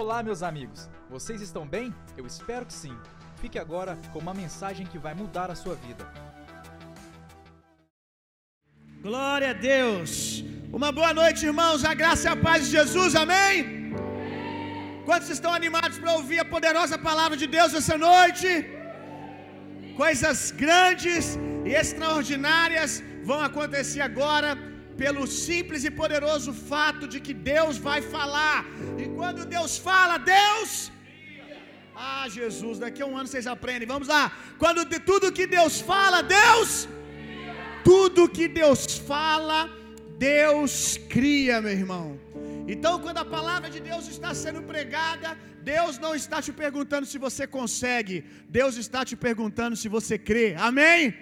Olá, meus amigos. Vocês estão bem? Eu espero que sim. Fique agora com uma mensagem que vai mudar a sua vida. Glória a Deus. Uma boa noite, irmãos. A graça e a paz de Jesus. Amém? Quantos estão animados para ouvir a poderosa palavra de Deus essa noite? Coisas grandes e extraordinárias vão acontecer agora pelo simples e poderoso fato de que Deus vai falar. E quando Deus fala, Deus. Ah, Jesus, daqui a um ano vocês aprendem. Vamos lá. Quando de tudo que Deus fala, Deus. Tudo que Deus fala, Deus cria, meu irmão. Então, quando a palavra de Deus está sendo pregada, Deus não está te perguntando se você consegue, Deus está te perguntando se você crê. Amém?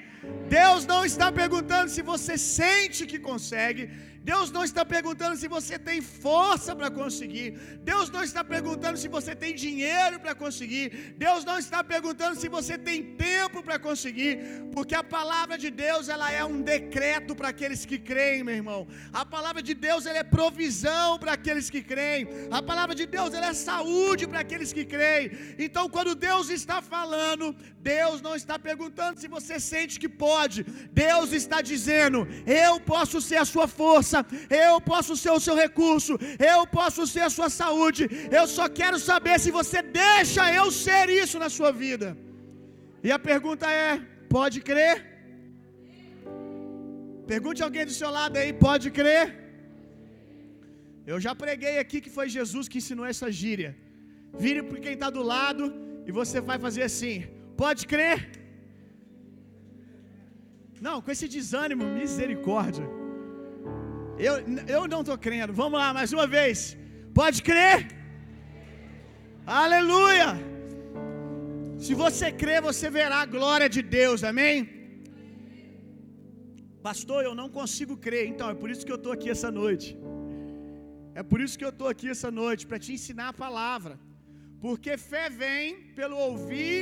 Deus não está perguntando se você sente que consegue, Deus não está perguntando se você tem força para conseguir. Deus não está perguntando se você tem dinheiro para conseguir. Deus não está perguntando se você tem tempo para conseguir, porque a palavra de Deus, ela é um decreto para aqueles que creem, meu irmão. A palavra de Deus, ela é provisão para aqueles que creem. A palavra de Deus, ela é saúde para aqueles que creem. Então, quando Deus está falando, Deus não está perguntando se você sente que pode. Deus está dizendo: "Eu posso ser a sua força eu posso ser o seu recurso, eu posso ser a sua saúde. Eu só quero saber se você deixa eu ser isso na sua vida. E a pergunta é: pode crer? Pergunte alguém do seu lado aí: pode crer? Eu já preguei aqui que foi Jesus que ensinou essa gíria. Vire para quem está do lado e você vai fazer assim: pode crer? Não, com esse desânimo, misericórdia. Eu, eu não estou crendo. Vamos lá, mais uma vez. Pode crer? Aleluia! Se você crer, você verá a glória de Deus, amém? Pastor, eu não consigo crer, então é por isso que eu estou aqui essa noite. É por isso que eu estou aqui essa noite, para te ensinar a palavra. Porque fé vem pelo ouvir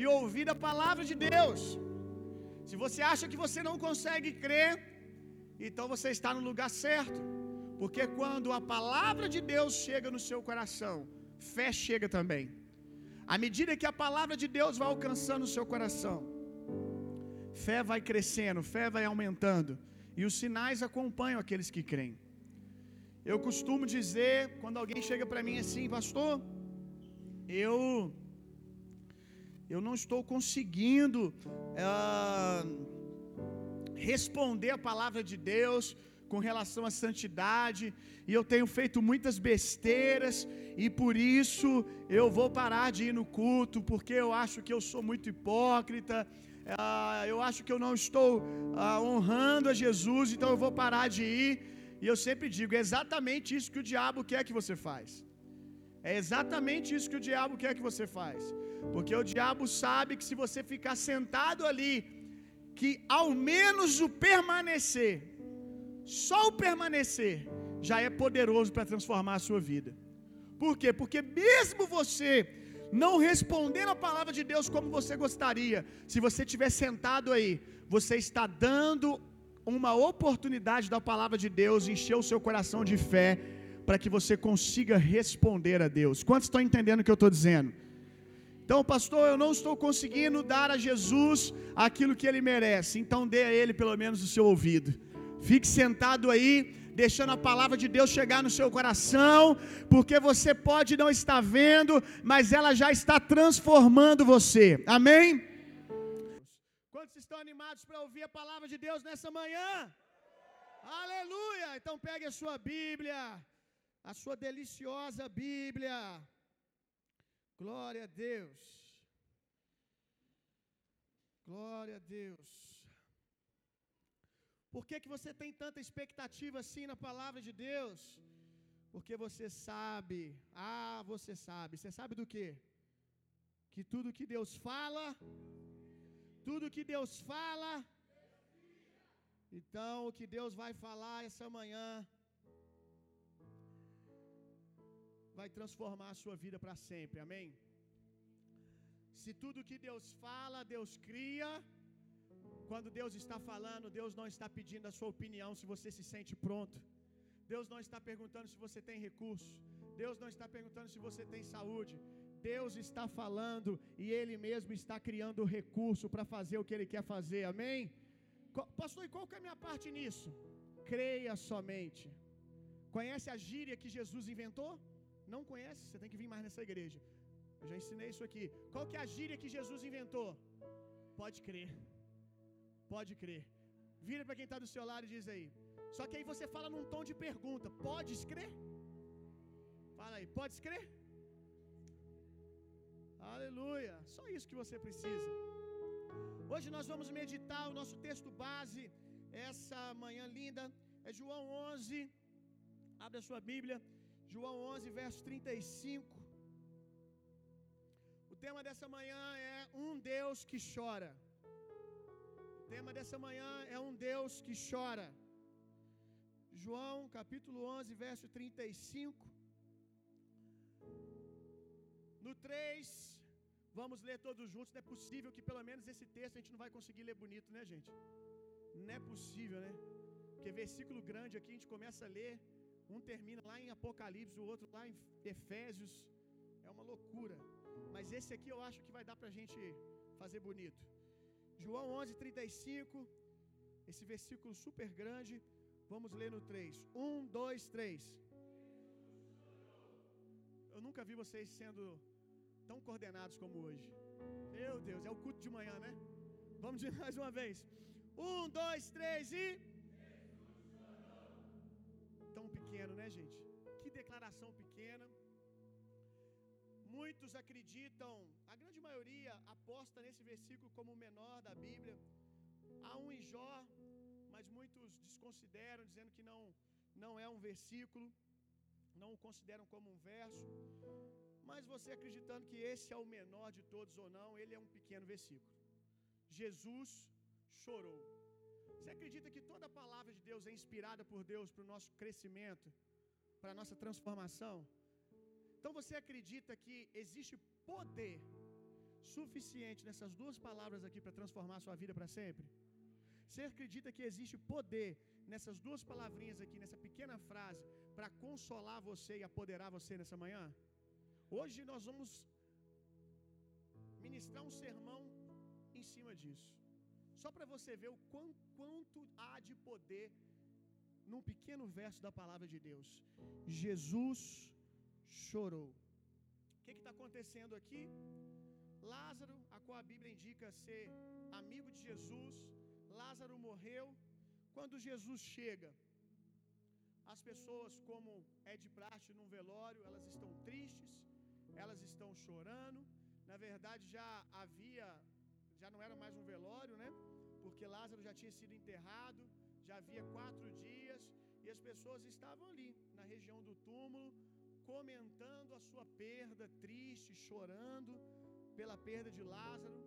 e ouvir a palavra de Deus. Se você acha que você não consegue crer, então você está no lugar certo. Porque quando a palavra de Deus chega no seu coração, fé chega também. À medida que a palavra de Deus vai alcançando o seu coração, fé vai crescendo, fé vai aumentando, e os sinais acompanham aqueles que creem. Eu costumo dizer, quando alguém chega para mim assim, pastor, eu eu não estou conseguindo uh, responder a palavra de Deus com relação à santidade, e eu tenho feito muitas besteiras, e por isso eu vou parar de ir no culto, porque eu acho que eu sou muito hipócrita, uh, eu acho que eu não estou uh, honrando a Jesus, então eu vou parar de ir. E eu sempre digo: é exatamente isso que o diabo quer que você faz. É exatamente isso que o diabo quer que você faz. Porque o diabo sabe que se você ficar sentado ali, que ao menos o permanecer, só o permanecer, já é poderoso para transformar a sua vida. Por quê? Porque mesmo você não respondendo a palavra de Deus como você gostaria, se você estiver sentado aí, você está dando uma oportunidade da palavra de Deus encher o seu coração de fé para que você consiga responder a Deus. Quantos estão entendendo o que eu estou dizendo? Então, pastor, eu não estou conseguindo dar a Jesus aquilo que ele merece. Então, dê a ele pelo menos o seu ouvido. Fique sentado aí, deixando a palavra de Deus chegar no seu coração, porque você pode não estar vendo, mas ela já está transformando você. Amém? Quantos estão animados para ouvir a palavra de Deus nessa manhã? Aleluia! Então pegue a sua Bíblia, a sua deliciosa Bíblia. Glória a Deus. Glória a Deus. Por que, que você tem tanta expectativa assim na palavra de Deus? Porque você sabe, ah, você sabe, você sabe do que? Que tudo que Deus fala, tudo que Deus fala, então o que Deus vai falar essa manhã vai transformar a sua vida para sempre, amém? Se tudo que Deus fala, Deus cria, quando Deus está falando, Deus não está pedindo a sua opinião se você se sente pronto. Deus não está perguntando se você tem recursos. Deus não está perguntando se você tem saúde. Deus está falando e Ele mesmo está criando o recurso para fazer o que Ele quer fazer, amém? Pastor, e qual que é a minha parte nisso? Creia somente. Conhece a gíria que Jesus inventou? Não conhece? Você tem que vir mais nessa igreja. Eu já ensinei isso aqui. Qual que é a gíria que Jesus inventou? Pode crer. Pode crer. Vira para quem está do seu lado e diz aí. Só que aí você fala num tom de pergunta: Podes crer? Fala aí, podes crer? Aleluia. Só isso que você precisa. Hoje nós vamos meditar o nosso texto base essa manhã linda é João 11. Abre a sua Bíblia. João 11, verso 35. O tema dessa manhã é um Deus que chora. O tema dessa manhã é um Deus que chora. João capítulo 11, verso 35. No 3, vamos ler todos juntos. Não é possível que pelo menos esse texto a gente não vai conseguir ler bonito, né, gente? Não é possível, né? Porque versículo grande aqui a gente começa a ler, um termina lá em Apocalipse, o outro lá em Efésios. É uma loucura. Mas esse aqui eu acho que vai dar pra gente fazer bonito. João 11, 35. Esse versículo super grande. Vamos ler no 3. 1, 2, 3. Eu nunca vi vocês sendo tão coordenados como hoje. Meu Deus, é o culto de manhã, né? Vamos de mais uma vez. Um, dois, três e. pequeno, né, gente? Que declaração pequena. Muitos acreditam, a grande maioria aposta nesse versículo como o menor da Bíblia. Há um em Jó, mas muitos desconsideram, dizendo que não, não é um versículo, não o consideram como um verso. Mas você acreditando que esse é o menor de todos ou não, ele é um pequeno versículo. Jesus chorou. Você acredita que toda a palavra de Deus é inspirada por Deus para o nosso crescimento, para a nossa transformação? Então você acredita que existe poder suficiente nessas duas palavras aqui para transformar a sua vida para sempre? Você acredita que existe poder nessas duas palavrinhas aqui, nessa pequena frase, para consolar você e apoderar você nessa manhã? Hoje nós vamos ministrar um sermão em cima disso. Só para você ver o quanto, quanto há de poder num pequeno verso da palavra de Deus. Jesus chorou. O que está acontecendo aqui? Lázaro, a qual a Bíblia indica ser amigo de Jesus, Lázaro morreu. Quando Jesus chega, as pessoas, como é de praxe num velório, elas estão tristes, elas estão chorando. Na verdade, já havia já não era mais um velório, né? Porque Lázaro já tinha sido enterrado, já havia quatro dias, e as pessoas estavam ali, na região do túmulo, comentando a sua perda, triste, chorando pela perda de Lázaro.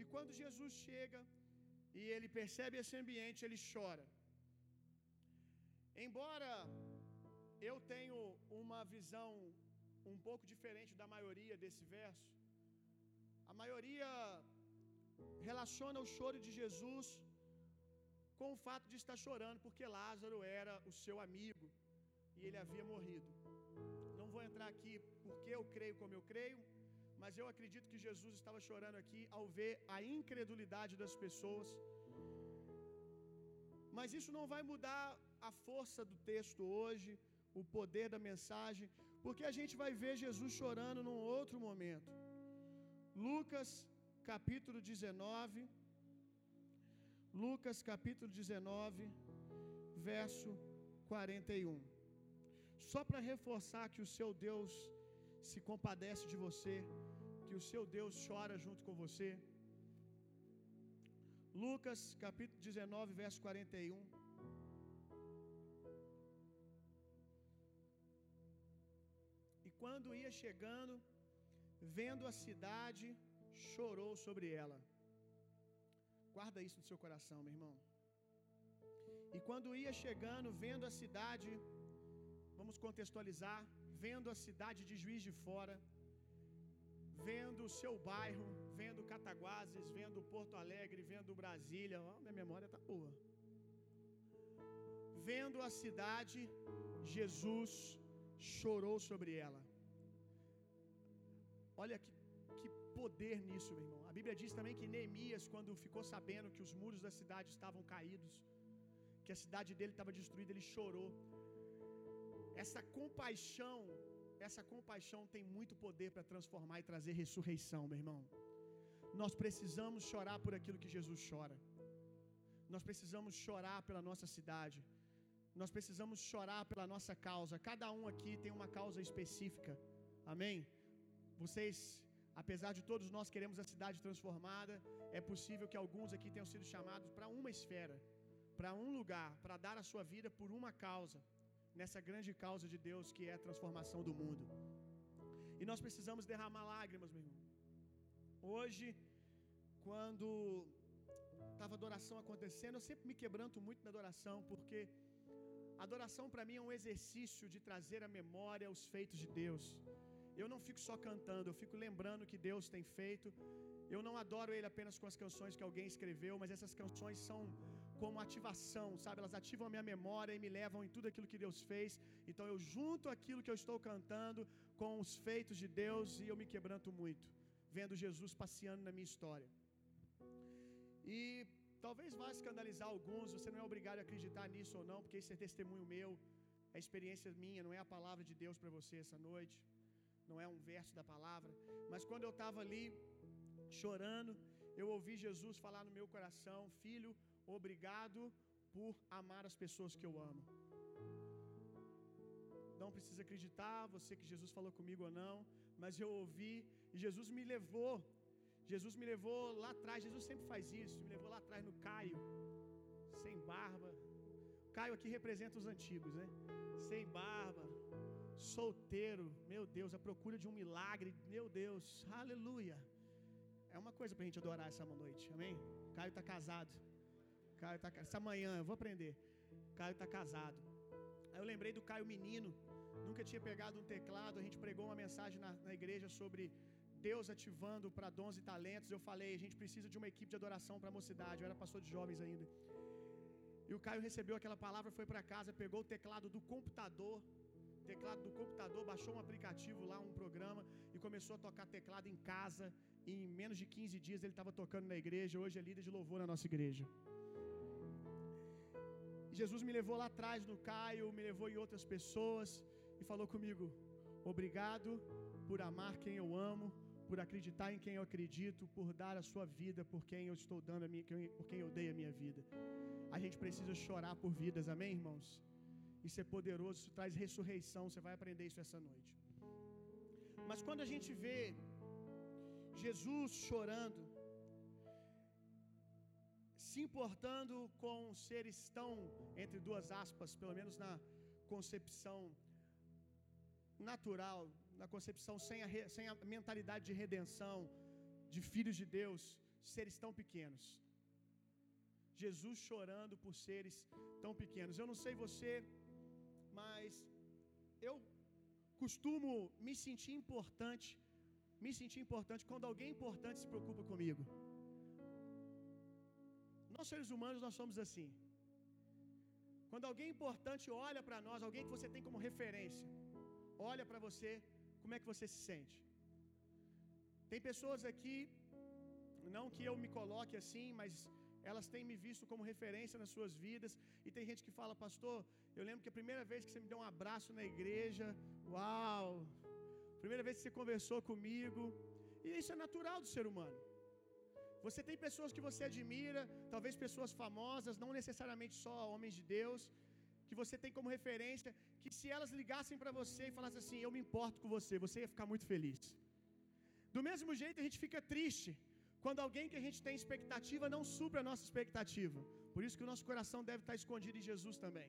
E quando Jesus chega e ele percebe esse ambiente, ele chora. Embora eu tenho uma visão um pouco diferente da maioria desse verso, a maioria relaciona o choro de Jesus com o fato de estar chorando porque Lázaro era o seu amigo e ele havia morrido. Não vou entrar aqui porque eu creio como eu creio, mas eu acredito que Jesus estava chorando aqui ao ver a incredulidade das pessoas. Mas isso não vai mudar a força do texto hoje, o poder da mensagem, porque a gente vai ver Jesus chorando num outro momento. Lucas capítulo 19. Lucas capítulo 19, verso 41. Só para reforçar que o seu Deus se compadece de você, que o seu Deus chora junto com você. Lucas capítulo 19, verso 41. E quando ia chegando, vendo a cidade, chorou sobre ela. Guarda isso no seu coração, meu irmão. E quando ia chegando, vendo a cidade, vamos contextualizar, vendo a cidade de Juiz de Fora, vendo o seu bairro, vendo Cataguases, vendo Porto Alegre, vendo Brasília, minha memória tá boa. Vendo a cidade, Jesus chorou sobre ela. Olha que poder nisso, meu irmão. A Bíblia diz também que Neemias, quando ficou sabendo que os muros da cidade estavam caídos, que a cidade dele estava destruída, ele chorou. Essa compaixão, essa compaixão tem muito poder para transformar e trazer ressurreição, meu irmão. Nós precisamos chorar por aquilo que Jesus chora. Nós precisamos chorar pela nossa cidade. Nós precisamos chorar pela nossa causa. Cada um aqui tem uma causa específica. Amém? Vocês, apesar de todos nós queremos a cidade transformada, é possível que alguns aqui tenham sido chamados para uma esfera, para um lugar, para dar a sua vida por uma causa, nessa grande causa de Deus que é a transformação do mundo. E nós precisamos derramar lágrimas, meu irmão. Hoje, quando estava adoração acontecendo, eu sempre me quebranto muito na adoração, porque adoração para mim é um exercício de trazer à memória os feitos de Deus. Eu não fico só cantando, eu fico lembrando o que Deus tem feito. Eu não adoro Ele apenas com as canções que alguém escreveu, mas essas canções são como ativação, sabe? Elas ativam a minha memória e me levam em tudo aquilo que Deus fez. Então eu junto aquilo que eu estou cantando com os feitos de Deus e eu me quebranto muito, vendo Jesus passeando na minha história. E talvez vá escandalizar alguns, você não é obrigado a acreditar nisso ou não, porque isso é testemunho meu, é experiência minha, não é a palavra de Deus para você essa noite, não é um verso da palavra. Mas quando eu estava ali chorando, eu ouvi Jesus falar no meu coração: Filho, obrigado por amar as pessoas que eu amo. Não precisa acreditar, você que Jesus falou comigo ou não, mas eu ouvi e Jesus me levou. Jesus me levou lá atrás, Jesus sempre faz isso, me levou lá atrás no Caio, sem barba. Caio aqui representa os antigos, né? Sem barba, solteiro, meu Deus, a procura de um milagre, meu Deus, aleluia. É uma coisa pra gente adorar essa noite, amém? Caio tá casado. Caio tá essa manhã, eu vou aprender. Caio tá casado. Aí eu lembrei do Caio menino, nunca tinha pegado um teclado, a gente pregou uma mensagem na, na igreja sobre Deus ativando para dons e talentos. Eu falei, a gente precisa de uma equipe de adoração para a mocidade. Eu era pastor de jovens ainda. E o Caio recebeu aquela palavra, foi para casa, pegou o teclado do computador, teclado do computador, baixou um aplicativo lá, um programa e começou a tocar teclado em casa. E em menos de 15 dias ele estava tocando na igreja. Hoje é líder de louvor na nossa igreja. Jesus me levou lá atrás no Caio, me levou em outras pessoas e falou comigo: Obrigado por amar quem eu amo, por acreditar em quem eu acredito, por dar a sua vida por quem eu estou dando a minha, por quem eu dei a minha vida. A gente precisa chorar por vidas, amém, irmãos? Isso é poderoso, isso traz ressurreição. Você vai aprender isso essa noite. Mas quando a gente vê Jesus chorando, se importando com seres tão, entre duas aspas, pelo menos na concepção natural, na concepção sem a, sem a mentalidade de redenção, de filhos de Deus, seres tão pequenos. Jesus chorando por seres tão pequenos. Eu não sei você, mas eu costumo me sentir importante, me sentir importante quando alguém importante se preocupa comigo. Nós seres humanos nós somos assim. Quando alguém importante olha para nós, alguém que você tem como referência, olha para você, como é que você se sente? Tem pessoas aqui, não que eu me coloque assim, mas elas têm me visto como referência nas suas vidas. E tem gente que fala, pastor, eu lembro que a primeira vez que você me deu um abraço na igreja, uau! Primeira vez que você conversou comigo. E isso é natural do ser humano. Você tem pessoas que você admira, talvez pessoas famosas, não necessariamente só homens de Deus, que você tem como referência, que se elas ligassem para você e falassem assim: Eu me importo com você, você ia ficar muito feliz. Do mesmo jeito, a gente fica triste quando alguém que a gente tem expectativa não supra a nossa expectativa. Por isso que o nosso coração deve estar escondido em Jesus também.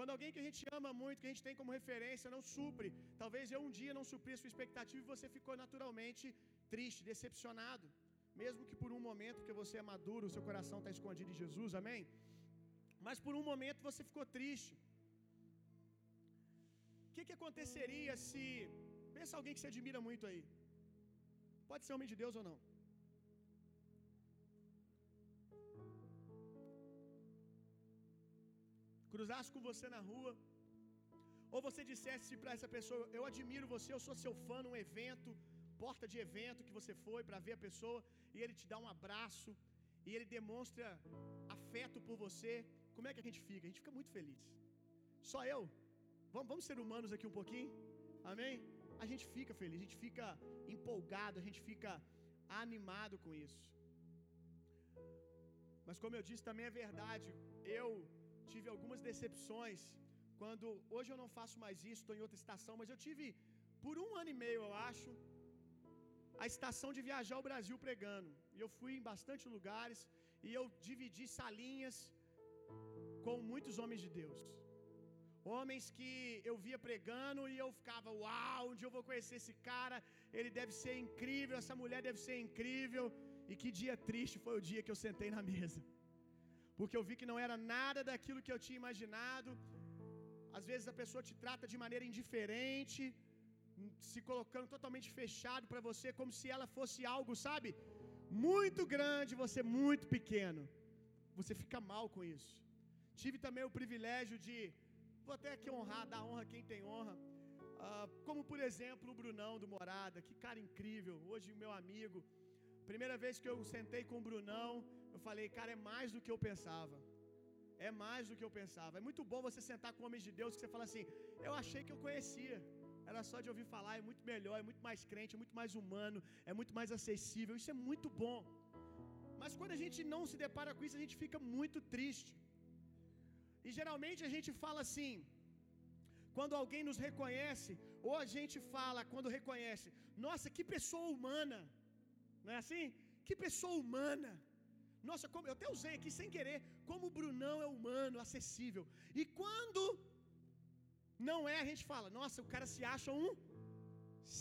Quando alguém que a gente ama muito, que a gente tem como referência, não supre, talvez eu um dia não supri a sua expectativa e você ficou naturalmente triste, decepcionado. Mesmo que por um momento, porque você é maduro, o seu coração está escondido em Jesus, amém? Mas por um momento você ficou triste. O que, que aconteceria se. Pensa alguém que se admira muito aí. Pode ser homem de Deus ou não. Cruzasse com você na rua, Ou você dissesse para essa pessoa: Eu admiro você, eu sou seu fã num evento, porta de evento que você foi para ver a pessoa, e ele te dá um abraço, e ele demonstra afeto por você. Como é que a gente fica? A gente fica muito feliz. Só eu? Vamos, vamos ser humanos aqui um pouquinho? Amém? A gente fica feliz, a gente fica empolgado, a gente fica animado com isso. Mas como eu disse, também é verdade. Eu tive algumas decepções quando hoje eu não faço mais isso, estou em outra estação, mas eu tive por um ano e meio, eu acho, a estação de viajar ao Brasil pregando. E eu fui em bastante lugares e eu dividi salinhas com muitos homens de Deus. Homens que eu via pregando e eu ficava, uau, um dia eu vou conhecer esse cara, ele deve ser incrível, essa mulher deve ser incrível. E que dia triste foi o dia que eu sentei na mesa. Porque eu vi que não era nada daquilo que eu tinha imaginado. Às vezes a pessoa te trata de maneira indiferente, se colocando totalmente fechado para você, como se ela fosse algo, sabe? Muito grande, você muito pequeno. Você fica mal com isso. Tive também o privilégio de, vou até aqui honrar, dar honra a quem tem honra. Uh, como por exemplo o Brunão do Morada, que cara incrível, hoje meu amigo. Primeira vez que eu sentei com o Brunão, eu falei, cara, é mais do que eu pensava. É mais do que eu pensava. É muito bom você sentar com homens de Deus que você fala assim, eu achei que eu conhecia. Era só de ouvir falar, é muito melhor, é muito mais crente, é muito mais humano, é muito mais acessível. Isso é muito bom. Mas quando a gente não se depara com isso, a gente fica muito triste. E geralmente a gente fala assim, quando alguém nos reconhece, ou a gente fala quando reconhece, nossa, que pessoa humana. Não é assim? Que pessoa humana. Nossa, como eu até usei aqui sem querer, como o Brunão é humano, acessível. E quando não é, a gente fala, nossa, o cara se acha um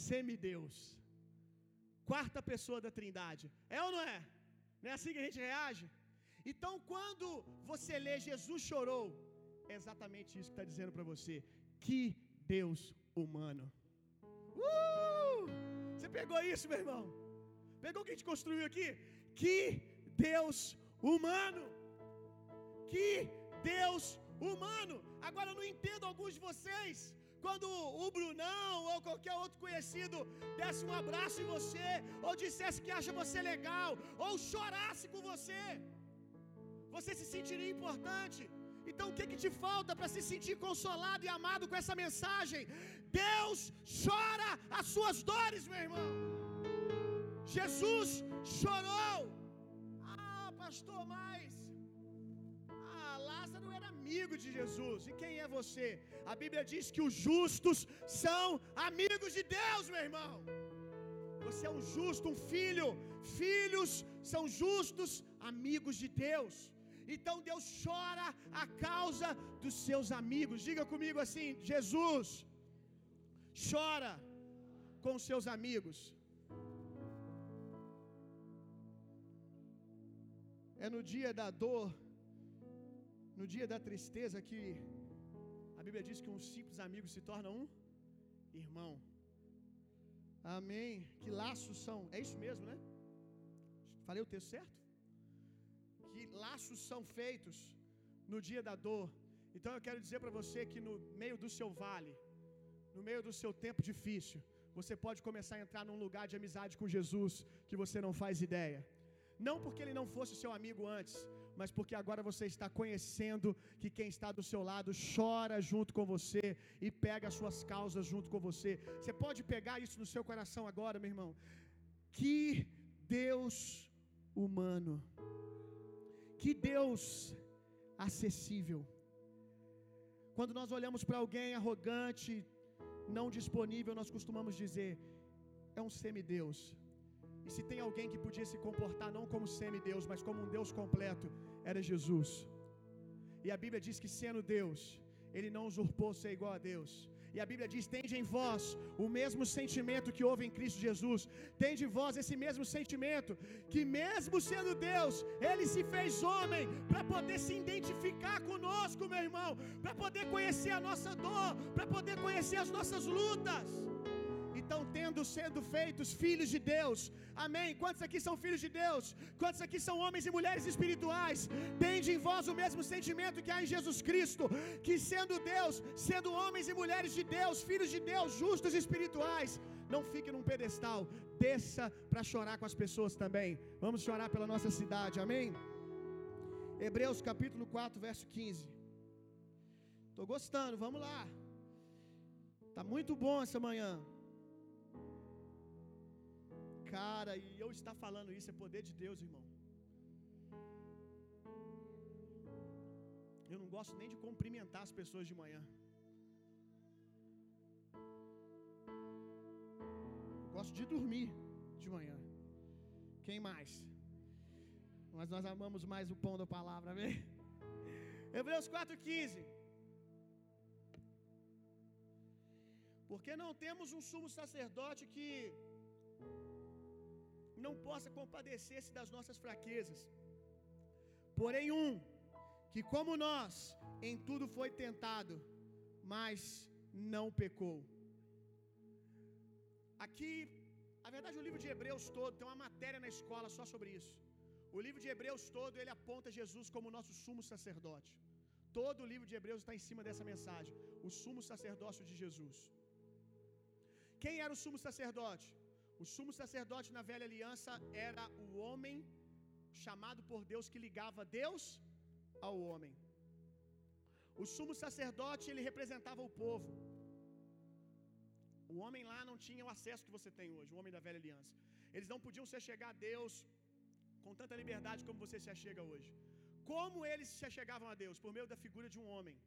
semideus. Quarta pessoa da Trindade. É ou não é? Não é assim que a gente reage? Então, quando você lê Jesus chorou, é exatamente isso que está dizendo para você. Que Deus humano. Uh! Você pegou isso, meu irmão? Pegou o que a gente construiu aqui? Que Deus humano. Que Deus humano. Agora eu não entendo alguns de vocês. Quando o Brunão ou qualquer outro conhecido desse um abraço em você, ou dissesse que acha você legal, ou chorasse com você, você se sentiria importante. Então o que, que te falta para se sentir consolado e amado com essa mensagem? Deus chora as suas dores, meu irmão. Jesus chorou. Pastor, mas ah, Lázaro era amigo de Jesus. E quem é você? A Bíblia diz que os justos são amigos de Deus, meu irmão. Você é um justo, um filho. Filhos são justos, amigos de Deus. Então Deus chora a causa dos seus amigos. Diga comigo assim: Jesus chora com seus amigos. É no dia da dor, no dia da tristeza que a Bíblia diz que um simples amigo se torna um irmão. Amém. Que laços são? É isso mesmo, né? Falei o texto certo? Que laços são feitos no dia da dor. Então eu quero dizer para você que no meio do seu vale, no meio do seu tempo difícil, você pode começar a entrar num lugar de amizade com Jesus que você não faz ideia. Não porque ele não fosse seu amigo antes, mas porque agora você está conhecendo que quem está do seu lado chora junto com você e pega as suas causas junto com você. Você pode pegar isso no seu coração agora, meu irmão. Que Deus humano. Que Deus acessível. Quando nós olhamos para alguém arrogante, não disponível, nós costumamos dizer: é um semideus. E se tem alguém que podia se comportar não como semideus, mas como um Deus completo, era Jesus. E a Bíblia diz que sendo Deus, ele não usurpou ser igual a Deus. E a Bíblia diz: tende em vós o mesmo sentimento que houve em Cristo Jesus. Tende em vós esse mesmo sentimento, que mesmo sendo Deus, Ele se fez homem para poder se identificar conosco, meu irmão, para poder conhecer a nossa dor, para poder conhecer as nossas lutas. Sendo feitos filhos de Deus. Amém. Quantos aqui são filhos de Deus? Quantos aqui são homens e mulheres espirituais? Tende em vós o mesmo sentimento que há em Jesus Cristo, que sendo Deus, sendo homens e mulheres de Deus, filhos de Deus, justos e espirituais, não fique num pedestal, desça para chorar com as pessoas também. Vamos chorar pela nossa cidade. Amém. Hebreus capítulo 4, verso 15. Tô gostando, vamos lá. Tá muito bom essa manhã. Cara, e eu estar falando isso é poder de Deus, irmão. Eu não gosto nem de cumprimentar as pessoas de manhã. Gosto de dormir de manhã. Quem mais? Mas nós amamos mais o pão da palavra, amém? Hebreus 4,15. Porque não temos um sumo sacerdote que não possa compadecer-se das nossas fraquezas. Porém, um que, como nós, em tudo foi tentado, mas não pecou. Aqui, a verdade, o livro de Hebreus todo tem uma matéria na escola só sobre isso. O livro de Hebreus todo ele aponta Jesus como nosso sumo sacerdote. Todo o livro de Hebreus está em cima dessa mensagem. O sumo sacerdócio de Jesus. Quem era o sumo sacerdote? O sumo sacerdote na velha aliança era o homem chamado por Deus que ligava Deus ao homem. O sumo sacerdote ele representava o povo. O homem lá não tinha o acesso que você tem hoje, o homem da velha aliança. Eles não podiam se achegar a Deus com tanta liberdade como você se achega hoje. Como eles se achegavam a Deus? Por meio da figura de um homem,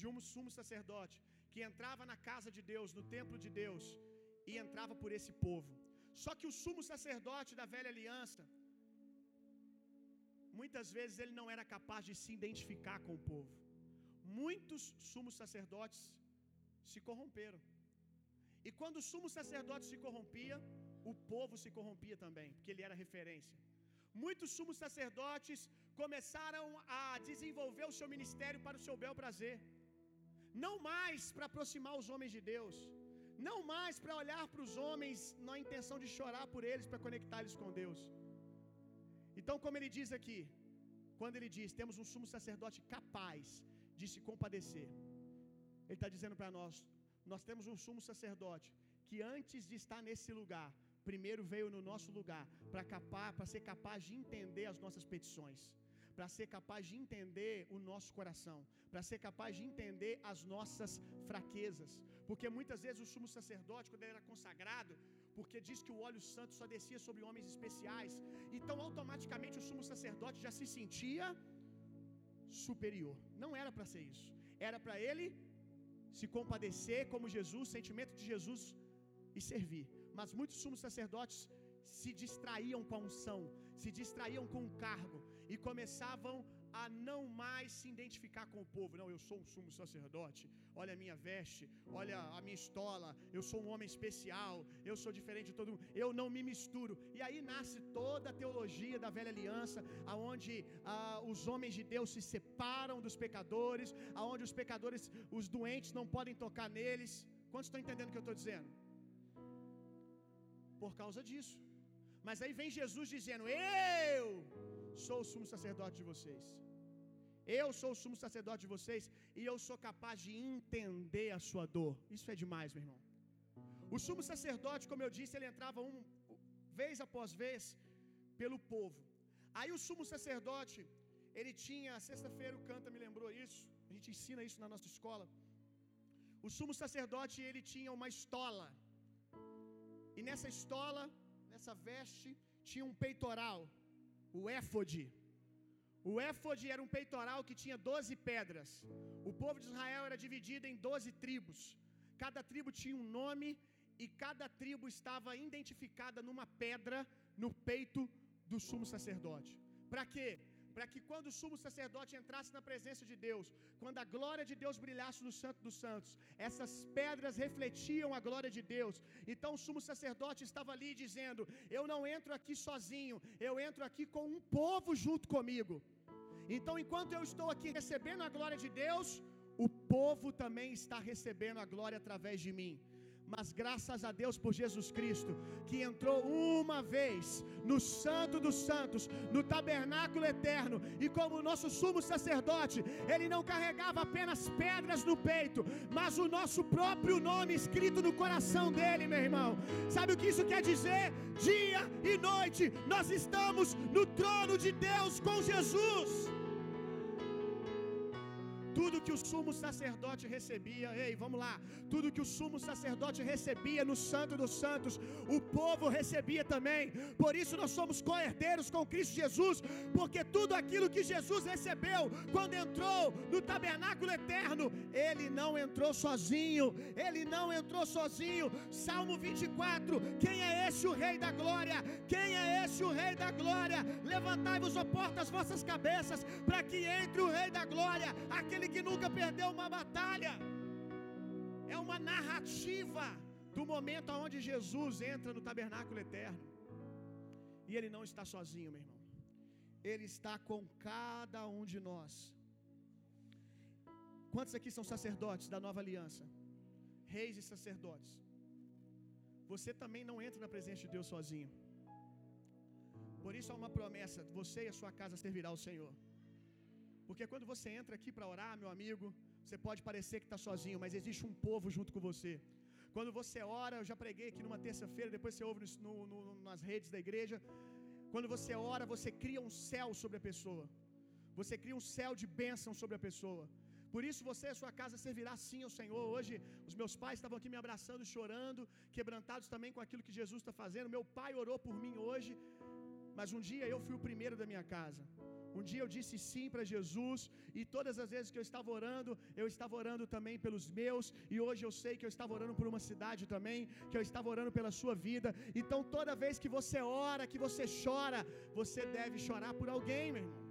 de um sumo sacerdote, que entrava na casa de Deus, no templo de Deus, e entrava por esse povo. Só que o sumo sacerdote da velha aliança, muitas vezes ele não era capaz de se identificar com o povo. Muitos sumos sacerdotes se corromperam. E quando o sumo sacerdote se corrompia, o povo se corrompia também, porque ele era referência. Muitos sumos sacerdotes começaram a desenvolver o seu ministério para o seu bel prazer, não mais para aproximar os homens de Deus, não mais para olhar para os homens na intenção de chorar por eles, para conectar eles com Deus. Então, como ele diz aqui, quando ele diz: temos um sumo sacerdote capaz de se compadecer, ele está dizendo para nós: nós temos um sumo sacerdote que antes de estar nesse lugar, primeiro veio no nosso lugar para ser capaz de entender as nossas petições para ser capaz de entender o nosso coração, para ser capaz de entender as nossas fraquezas, porque muitas vezes o sumo sacerdote, quando ele era consagrado, porque diz que o óleo santo só descia sobre homens especiais, então automaticamente o sumo sacerdote já se sentia superior. Não era para ser isso, era para ele se compadecer como Jesus, sentimento de Jesus e servir. Mas muitos sumos sacerdotes se distraíam com a unção, se distraíam com o cargo e começavam a não mais se identificar com o povo. Não, eu sou um sumo sacerdote. Olha a minha veste, olha a minha estola. Eu sou um homem especial. Eu sou diferente de todo mundo. Eu não me misturo. E aí nasce toda a teologia da velha aliança, aonde ah, os homens de Deus se separam dos pecadores, aonde os pecadores, os doentes não podem tocar neles. Quantos estão entendendo o que eu estou dizendo? Por causa disso. Mas aí vem Jesus dizendo: Eu sou o sumo sacerdote de vocês. Eu sou o sumo sacerdote de vocês e eu sou capaz de entender a sua dor. Isso é demais, meu irmão. O sumo sacerdote, como eu disse, ele entrava um, vez após vez pelo povo. Aí o sumo sacerdote, ele tinha, sexta-feira o Canta me lembrou isso, a gente ensina isso na nossa escola. O sumo sacerdote, ele tinha uma estola. E nessa estola, nessa veste, tinha um peitoral, o éfode. O éfode era um peitoral que tinha doze pedras. O povo de Israel era dividido em doze tribos. Cada tribo tinha um nome e cada tribo estava identificada numa pedra no peito do sumo sacerdote. Para quê? Para que quando o sumo sacerdote entrasse na presença de Deus, quando a glória de Deus brilhasse no Santo dos Santos, essas pedras refletiam a glória de Deus. Então o sumo sacerdote estava ali dizendo: Eu não entro aqui sozinho, eu entro aqui com um povo junto comigo. Então, enquanto eu estou aqui recebendo a glória de Deus, o povo também está recebendo a glória através de mim. Mas graças a Deus por Jesus Cristo, que entrou uma vez no Santo dos Santos, no tabernáculo eterno, e como nosso sumo sacerdote, ele não carregava apenas pedras no peito, mas o nosso próprio nome escrito no coração dele, meu irmão. Sabe o que isso quer dizer? Dia e noite nós estamos no trono de Deus com Jesus. Tudo que o sumo sacerdote recebia, ei, vamos lá. Tudo que o sumo sacerdote recebia no Santo dos Santos, o povo recebia também. Por isso nós somos co-herdeiros com Cristo Jesus, porque tudo aquilo que Jesus recebeu quando entrou no tabernáculo eterno, ele não entrou sozinho. Ele não entrou sozinho. Salmo 24: Quem é esse o Rei da Glória? Quem é esse o Rei da Glória? Levantai-vos, ó porta, as vossas cabeças, para que entre o Rei da Glória, aquele aquele que nunca perdeu uma batalha. É uma narrativa do momento onde Jesus entra no tabernáculo eterno. E ele não está sozinho, meu irmão. Ele está com cada um de nós. Quantos aqui são sacerdotes da nova aliança? Reis e sacerdotes. Você também não entra na presença de Deus sozinho. Por isso há uma promessa: você e a sua casa servirá ao Senhor. Porque quando você entra aqui para orar, meu amigo, você pode parecer que está sozinho, mas existe um povo junto com você. Quando você ora, eu já preguei aqui numa terça-feira, depois você ouve no, no, nas redes da igreja. Quando você ora, você cria um céu sobre a pessoa. Você cria um céu de bênção sobre a pessoa. Por isso você e a sua casa servirá sim ao Senhor. Hoje os meus pais estavam aqui me abraçando, chorando, quebrantados também com aquilo que Jesus está fazendo. Meu pai orou por mim hoje, mas um dia eu fui o primeiro da minha casa. Um dia eu disse sim para Jesus, e todas as vezes que eu estava orando, eu estava orando também pelos meus, e hoje eu sei que eu estava orando por uma cidade também, que eu estava orando pela sua vida. Então toda vez que você ora, que você chora, você deve chorar por alguém, meu irmão.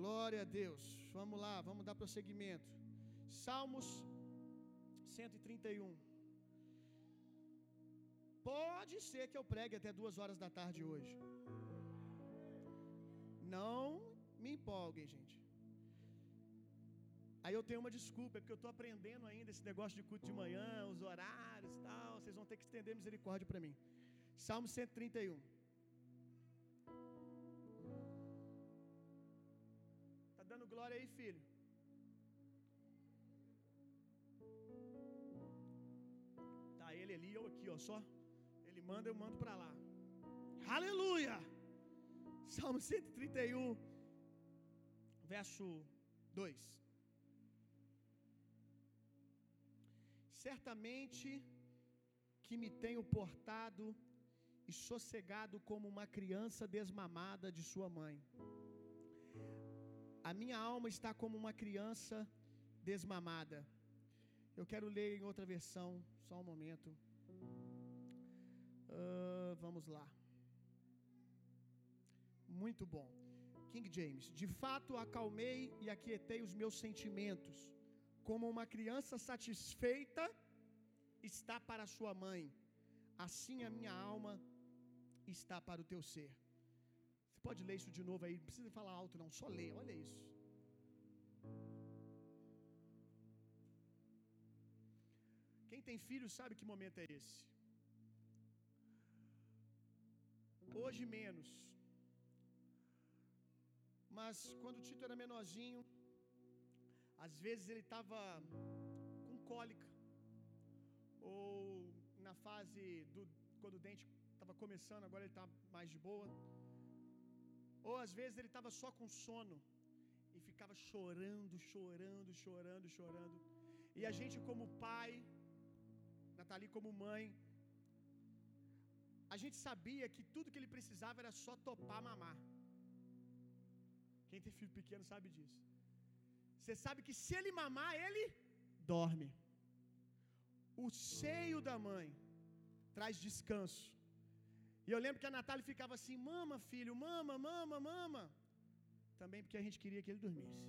Glória a Deus. Vamos lá, vamos dar prosseguimento. Salmos 131. Pode ser que eu pregue até duas horas da tarde hoje. Não me empolguem, gente. Aí eu tenho uma desculpa, é porque eu estou aprendendo ainda esse negócio de culto de manhã, os horários e tal. Vocês vão ter que estender misericórdia para mim. Salmo 131. Tá dando glória aí, filho? Tá ele ali, eu aqui, ó, só. Ele manda, eu mando para lá. Aleluia! Salmo 131, verso 2. Certamente que me tenho portado e sossegado como uma criança desmamada de sua mãe. A minha alma está como uma criança desmamada. Eu quero ler em outra versão, só um momento. Uh, vamos lá. Muito bom. King James: De fato acalmei e aquietei os meus sentimentos, como uma criança satisfeita está para sua mãe, assim a minha alma está para o teu ser. Você pode ler isso de novo aí, não precisa falar alto, não, só ler, olha isso. Quem tem filho sabe que momento é esse. Hoje menos, mas quando o Tito era menorzinho, às vezes ele estava com cólica, ou na fase do quando o dente estava começando, agora ele está mais de boa. Ou às vezes ele estava só com sono e ficava chorando, chorando, chorando, chorando. E a gente, como pai, Nathalie, como mãe, a gente sabia que tudo que ele precisava era só topar mamar. Quem tem filho pequeno sabe disso. Você sabe que se ele mamar, ele dorme. O seio da mãe traz descanso. E eu lembro que a Natália ficava assim: mama, filho, mama, mama, mama. Também porque a gente queria que ele dormisse.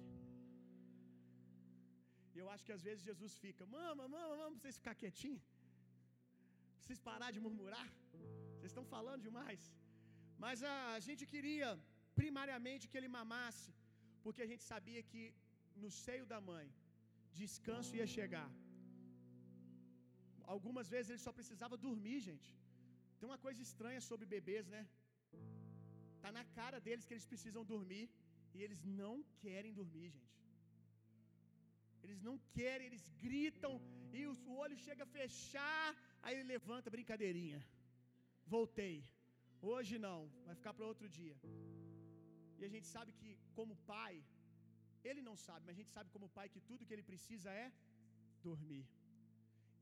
E eu acho que às vezes Jesus fica: mama, mama, mama, pra vocês ficar quietinhos. Pra vocês parar de murmurar. Vocês estão falando demais. Mas a, a gente queria primariamente que ele mamasse, porque a gente sabia que no seio da mãe descanso ia chegar. algumas vezes ele só precisava dormir, gente. Tem uma coisa estranha sobre bebês, né? Tá na cara deles que eles precisam dormir e eles não querem dormir, gente. Eles não querem, eles gritam e o olho chega a fechar, aí ele levanta, brincadeirinha. Voltei. Hoje não, vai ficar para outro dia. E a gente sabe que, como pai, ele não sabe, mas a gente sabe como pai que tudo que ele precisa é dormir.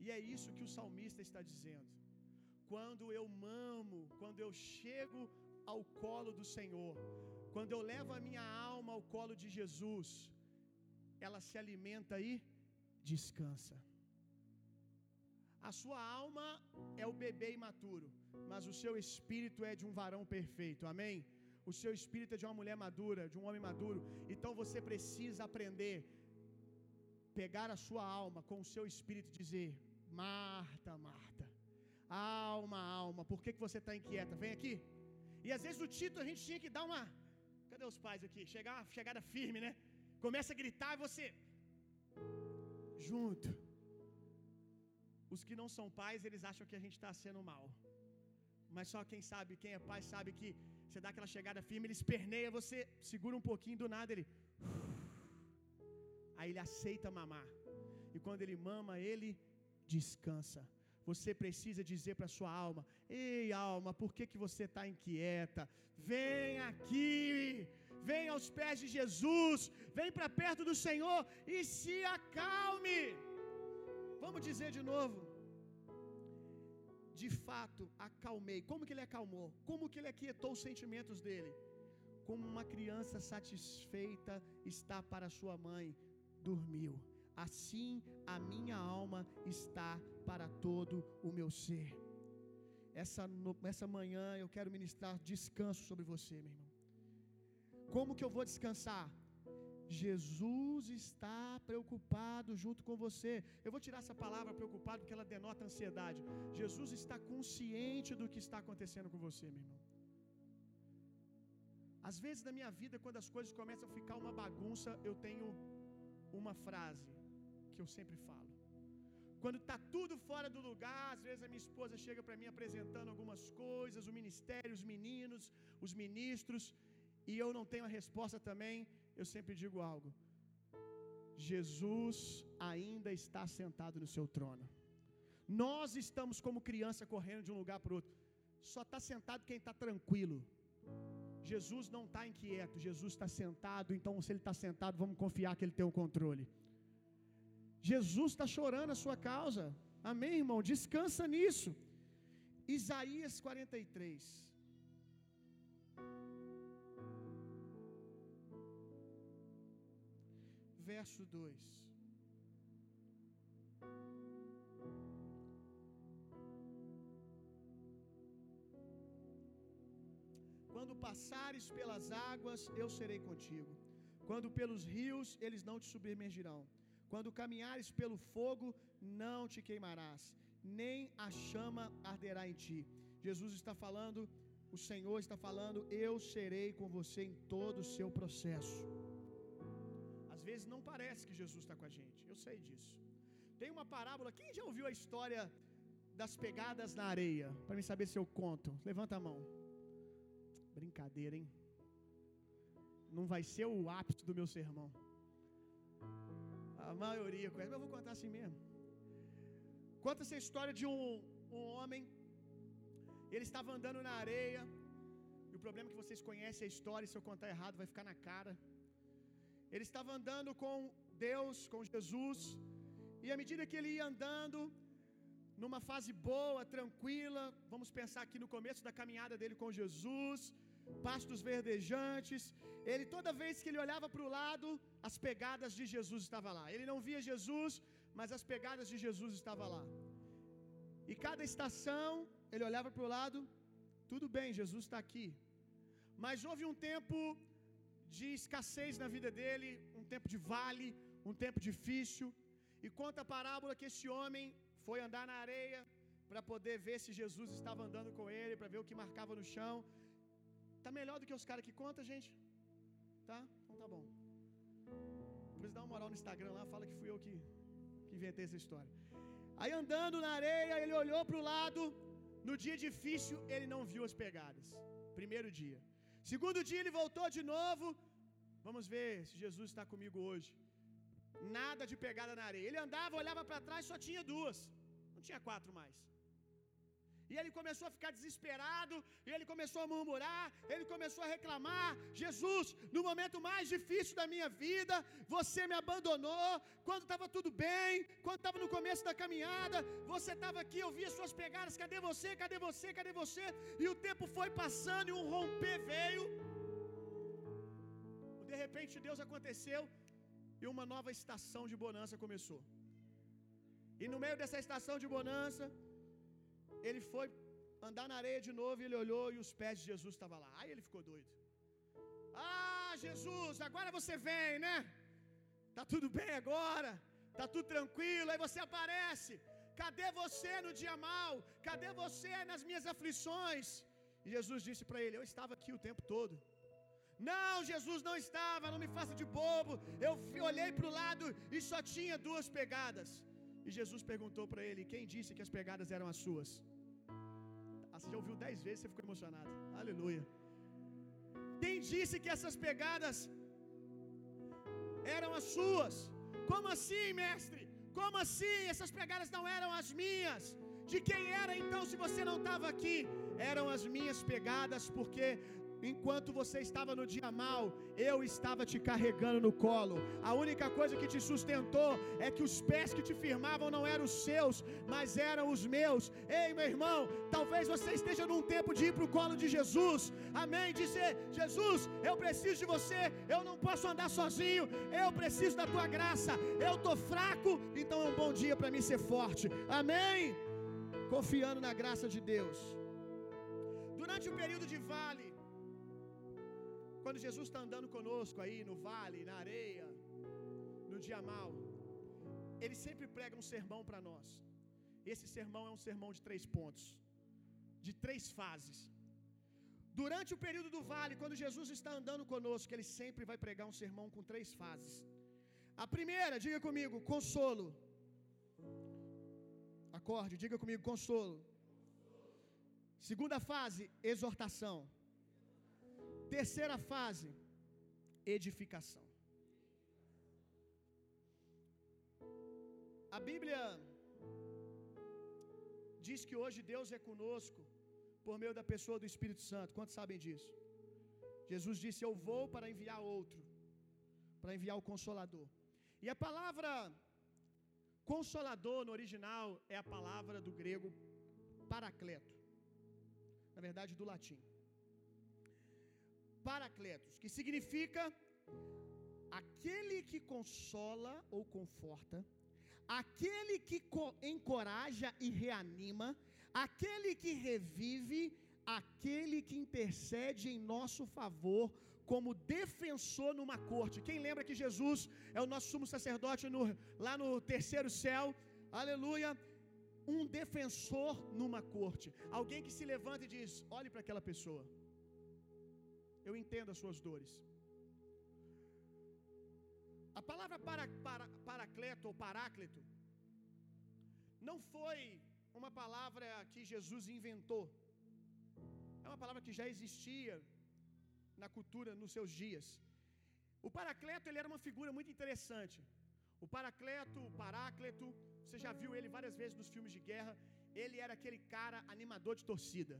E é isso que o salmista está dizendo. Quando eu mamo, quando eu chego ao colo do Senhor, quando eu levo a minha alma ao colo de Jesus, ela se alimenta e descansa. A sua alma é o bebê imaturo, mas o seu espírito é de um varão perfeito. Amém? O seu espírito é de uma mulher madura, de um homem maduro. Então você precisa aprender pegar a sua alma com o seu espírito e dizer: Marta, Marta, alma, alma, por que, que você está inquieta? Vem aqui. E às vezes o título a gente tinha que dar uma. Cadê os pais aqui? Chegar, chegada firme, né? Começa a gritar e você. Junto. Os que não são pais, eles acham que a gente está sendo mal. Mas só quem sabe, quem é pai, sabe que você dá aquela chegada firme, ele esperneia, você segura um pouquinho do nada, ele. Aí ele aceita mamar. E quando ele mama, ele descansa. Você precisa dizer para sua alma: Ei, alma, por que, que você está inquieta? Vem aqui, vem aos pés de Jesus, vem para perto do Senhor e se acalme. Vamos dizer de novo. De fato, acalmei. Como que ele acalmou? Como que ele aquietou os sentimentos dele? Como uma criança satisfeita está para sua mãe, dormiu assim a minha alma está para todo o meu ser. Essa, essa manhã eu quero ministrar descanso sobre você, meu irmão. Como que eu vou descansar? Jesus está preocupado junto com você. Eu vou tirar essa palavra preocupado porque ela denota ansiedade. Jesus está consciente do que está acontecendo com você, meu irmão. Às vezes na minha vida, quando as coisas começam a ficar uma bagunça, eu tenho uma frase que eu sempre falo. Quando está tudo fora do lugar, às vezes a minha esposa chega para mim apresentando algumas coisas, o ministério, os meninos, os ministros, e eu não tenho a resposta também, eu sempre digo algo. Jesus ainda está sentado no seu trono. Nós estamos como criança correndo de um lugar para outro. Só está sentado quem está tranquilo. Jesus não está inquieto, Jesus está sentado, então se ele está sentado, vamos confiar que ele tem o controle. Jesus está chorando a sua causa. Amém, irmão? Descansa nisso. Isaías 43. Verso 2. Quando passares pelas águas, eu serei contigo. Quando pelos rios, eles não te submergirão. Quando caminhares pelo fogo, não te queimarás, nem a chama arderá em ti. Jesus está falando, o Senhor está falando, eu serei com você em todo o seu processo. Vezes não parece que Jesus está com a gente, eu sei disso. Tem uma parábola, quem já ouviu a história das pegadas na areia? Para mim saber se eu conto. Levanta a mão. Brincadeira, hein? Não vai ser o ápice do meu sermão. A maioria conhece, mas eu vou contar assim mesmo. Conta essa história de um, um homem. Ele estava andando na areia. E o problema é que vocês conhecem a história, se eu contar errado, vai ficar na cara. Ele estava andando com Deus, com Jesus. E à medida que ele ia andando, numa fase boa, tranquila, vamos pensar aqui no começo da caminhada dele com Jesus, pastos verdejantes. Ele toda vez que ele olhava para o lado, as pegadas de Jesus estavam lá. Ele não via Jesus, mas as pegadas de Jesus estavam lá. E cada estação, ele olhava para o lado, tudo bem, Jesus está aqui. Mas houve um tempo de escassez na vida dele, um tempo de vale, um tempo difícil. E conta a parábola que esse homem foi andar na areia para poder ver se Jesus estava andando com ele, para ver o que marcava no chão. Tá melhor do que os caras que contam, gente? Tá? Então tá bom. Depois dá uma moral no Instagram lá, fala que fui eu que, que inventei essa história. Aí andando na areia, ele olhou para o lado. No dia difícil, ele não viu as pegadas. Primeiro dia. Segundo dia, ele voltou de novo. Vamos ver se Jesus está comigo hoje. Nada de pegada na areia. Ele andava, olhava para trás, só tinha duas. Não tinha quatro mais. E ele começou a ficar desesperado, e ele começou a murmurar, ele começou a reclamar: Jesus, no momento mais difícil da minha vida, você me abandonou. Quando estava tudo bem, quando estava no começo da caminhada, você estava aqui, eu via suas pegadas: cadê você, cadê você, cadê você? E o tempo foi passando, e um romper veio. De repente, Deus aconteceu, e uma nova estação de bonança começou. E no meio dessa estação de bonança, ele foi andar na areia de novo e ele olhou e os pés de Jesus estavam lá. Aí ele ficou doido. Ah, Jesus, agora você vem, né? Tá tudo bem agora? Tá tudo tranquilo? Aí você aparece. Cadê você no dia mal? Cadê você nas minhas aflições? E Jesus disse para ele: Eu estava aqui o tempo todo. Não, Jesus não estava, não me faça de bobo. Eu olhei para o lado e só tinha duas pegadas. E Jesus perguntou para ele: Quem disse que as pegadas eram as suas? Ah, você já ouviu dez vezes, você ficou emocionado. Aleluia. Quem disse que essas pegadas eram as suas? Como assim, mestre? Como assim? Essas pegadas não eram as minhas. De quem era então se você não estava aqui? Eram as minhas pegadas, porque Enquanto você estava no dia mal, eu estava te carregando no colo. A única coisa que te sustentou é que os pés que te firmavam não eram os seus, mas eram os meus. Ei, meu irmão, talvez você esteja num tempo de ir para o colo de Jesus. Amém? Dizer: Jesus, eu preciso de você, eu não posso andar sozinho, eu preciso da tua graça. Eu estou fraco, então é um bom dia para mim ser forte. Amém? Confiando na graça de Deus. Durante o período de vale, quando Jesus está andando conosco aí no vale, na areia, no dia mal, ele sempre prega um sermão para nós. Esse sermão é um sermão de três pontos, de três fases. Durante o período do vale, quando Jesus está andando conosco, ele sempre vai pregar um sermão com três fases. A primeira, diga comigo, consolo. Acorde, diga comigo, consolo. Segunda fase, exortação. Terceira fase, edificação. A Bíblia diz que hoje Deus é conosco por meio da pessoa do Espírito Santo. Quantos sabem disso? Jesus disse: Eu vou para enviar outro, para enviar o Consolador. E a palavra consolador no original é a palavra do grego paracleto, na verdade do latim. Paracletos, que significa aquele que consola ou conforta, aquele que encoraja e reanima, aquele que revive, aquele que intercede em nosso favor como defensor numa corte. Quem lembra que Jesus é o nosso sumo sacerdote no, lá no terceiro céu? Aleluia! Um defensor numa corte. Alguém que se levanta e diz: olhe para aquela pessoa. Eu entendo as suas dores. A palavra para, para, paracleto ou paráclito não foi uma palavra que Jesus inventou. É uma palavra que já existia na cultura nos seus dias. O paracleto ele era uma figura muito interessante. O paracleto, o parácleto, você já viu ele várias vezes nos filmes de guerra. Ele era aquele cara animador de torcida.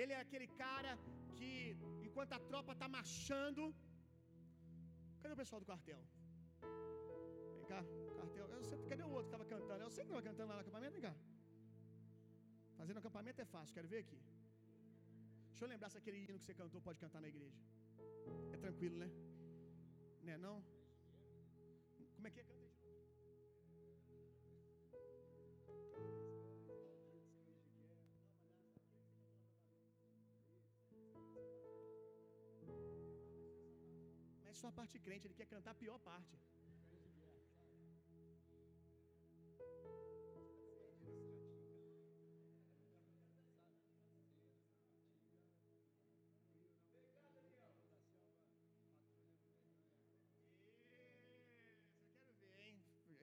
Ele é aquele cara que, enquanto a tropa está marchando. Cadê o pessoal do quartel? Vem cá, quartel. Sei, cadê o outro que estava cantando? Eu sei que estava cantando lá no acampamento. Vem cá. Fazendo acampamento é fácil, quero ver aqui. Deixa eu lembrar se aquele hino que você cantou pode cantar na igreja. É tranquilo, né? Né não? Como é que é? Mas só a parte crente, ele quer cantar a pior parte.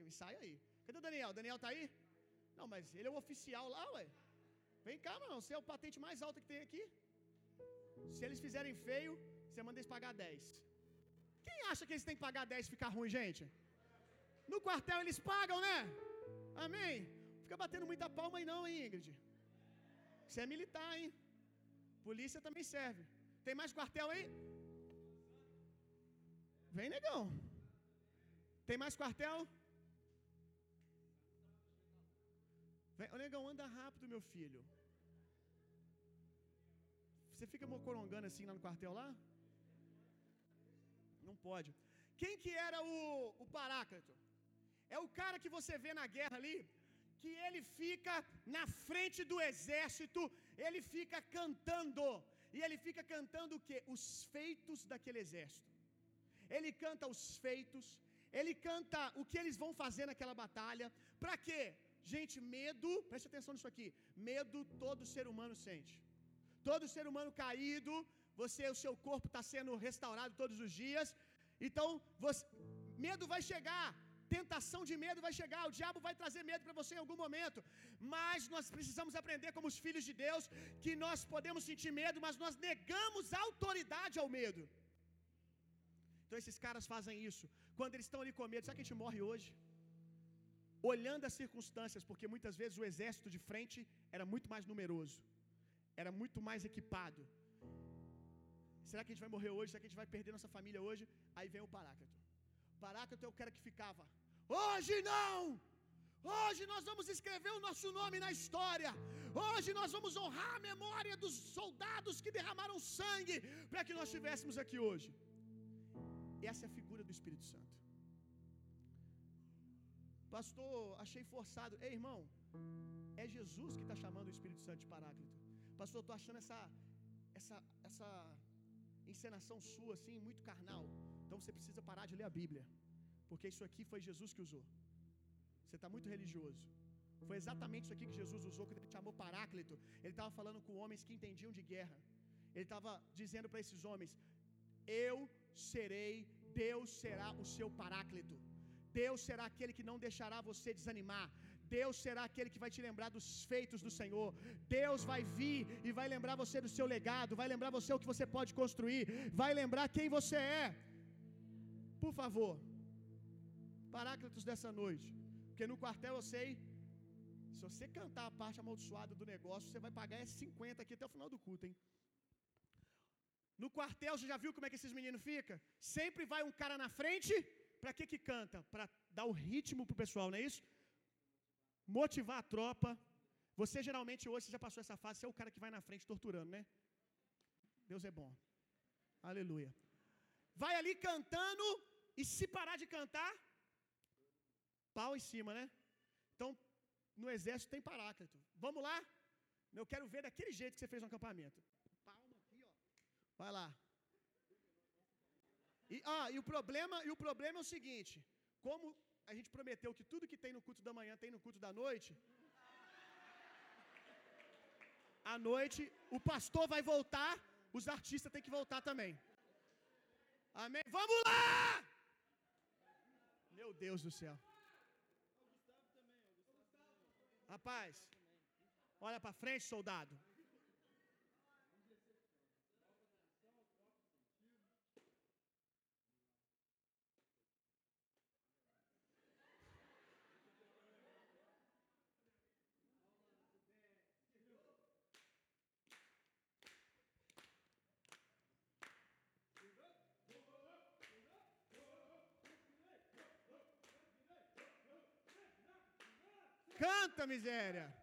Ensaio aí. Cadê o Daniel? Daniel tá aí? Não, mas ele é o oficial lá, ué. Vem cá, mano, você é o patente mais alto que tem aqui. Se eles fizerem feio, você manda eles pagar 10. Quem acha que eles têm que pagar 10 e ficar ruim, gente? No quartel eles pagam, né? Amém? Fica batendo muita palma aí não, hein, Ingrid? Você é militar, hein? Polícia também serve. Tem mais quartel aí? Vem, negão. Tem mais quartel? Vem, ô, negão, anda rápido, meu filho. Você fica mocorongando assim lá no quartel lá? Não pode. Quem que era o, o Paráclito? É o cara que você vê na guerra ali, que ele fica na frente do exército, ele fica cantando. E ele fica cantando o que? Os feitos daquele exército. Ele canta os feitos, ele canta o que eles vão fazer naquela batalha. Para quê? Gente, medo, preste atenção nisso aqui. Medo todo ser humano sente. Todo ser humano caído, você, o seu corpo está sendo restaurado todos os dias. Então, você, medo vai chegar, tentação de medo vai chegar, o diabo vai trazer medo para você em algum momento. Mas nós precisamos aprender como os filhos de Deus que nós podemos sentir medo, mas nós negamos autoridade ao medo. Então esses caras fazem isso. Quando eles estão ali com medo, sabe que a gente morre hoje? Olhando as circunstâncias, porque muitas vezes o exército de frente era muito mais numeroso, era muito mais equipado. Será que a gente vai morrer hoje? Será que a gente vai perder nossa família hoje? Aí vem o Paráclito. Paráclito é o cara que ficava. Hoje não! Hoje nós vamos escrever o nosso nome na história. Hoje nós vamos honrar a memória dos soldados que derramaram sangue para que nós estivéssemos aqui hoje. Essa é a figura do Espírito Santo. Pastor, achei forçado. Ei, irmão, é Jesus que está chamando o Espírito Santo de Paráclito. Pastor, estou achando essa, essa, essa encenação sua assim muito carnal. Então você precisa parar de ler a Bíblia, porque isso aqui foi Jesus que usou. Você está muito religioso. Foi exatamente isso aqui que Jesus usou quando ele chamou Paráclito. Ele estava falando com homens que entendiam de guerra. Ele estava dizendo para esses homens: Eu serei, Deus será o seu Paráclito. Deus será aquele que não deixará você desanimar. Deus será aquele que vai te lembrar dos feitos do Senhor. Deus vai vir e vai lembrar você do seu legado, vai lembrar você o que você pode construir, vai lembrar quem você é. Por favor, Paráclitos dessa noite, porque no quartel eu sei, se você cantar a parte amaldiçoada do negócio, você vai pagar 50 aqui até o final do culto, hein? No quartel, você já viu como é que esses meninos ficam? Sempre vai um cara na frente, para que que canta? Para dar o ritmo pro pessoal, não é isso? Motivar a tropa. Você geralmente hoje você já passou essa fase, você é o cara que vai na frente torturando, né? Deus é bom. Aleluia. Vai ali cantando e se parar de cantar, pau em cima, né? Então, no exército tem paráclito. Vamos lá? Eu quero ver daquele jeito que você fez no acampamento. Palma aqui, ó. Vai lá. E, ah, e o problema, e o problema é o seguinte: como a gente prometeu que tudo que tem no culto da manhã tem no culto da noite. À noite, o pastor vai voltar, os artistas têm que voltar também. Amém? Vamos lá! Meu Deus do céu. Rapaz, olha para frente, soldado. Canta, miséria.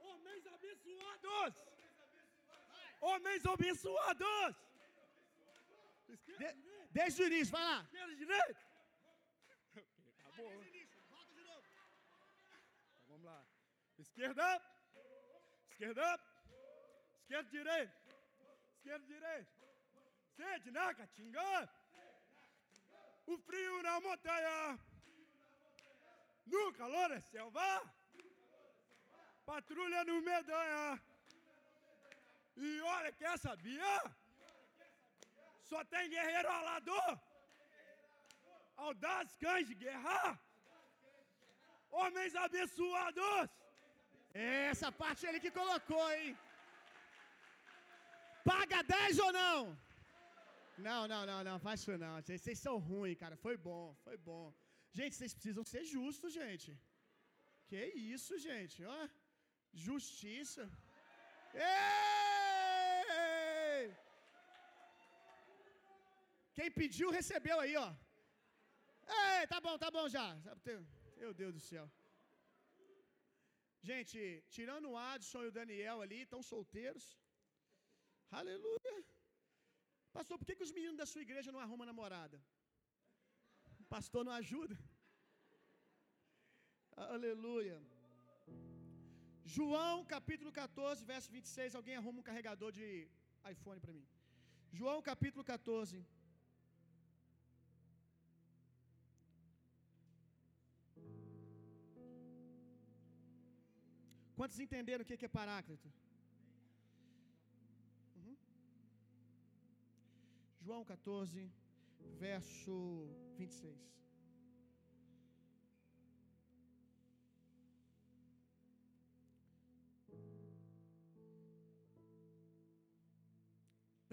Homens abençoados! Homens abençoados! De, desde o início, vai lá. Esquerda direita! Acabou. Então, vamos lá. Esquerda. Esquerda. Esquerda, direita. Esquerda, direita. Sede na catinga. O frio na montanha. no calor é selva, patrulha no Medanha. E olha que essa Bia só tem guerreiro alador, audaz cães de guerra, homens abençoados. Essa parte ele que colocou, hein? Paga 10 ou não? Não, não, não, não, faz isso não. Vocês vocês são ruins, cara. Foi bom, foi bom. Gente, vocês precisam ser justos, gente. Que isso, gente? Ó, justiça. Ei! Quem pediu, recebeu aí, ó. Ei, tá bom, tá bom já. Meu Deus do céu. Gente, tirando o Adson e o Daniel ali, estão solteiros. Aleluia. Pastor, por que, que os meninos da sua igreja não arrumam namorada? O pastor não ajuda. Aleluia. João capítulo 14, verso 26. Alguém arruma um carregador de iPhone para mim. João capítulo 14. Quantos entenderam o que é Paráclito? Uhum. João 14, verso 26.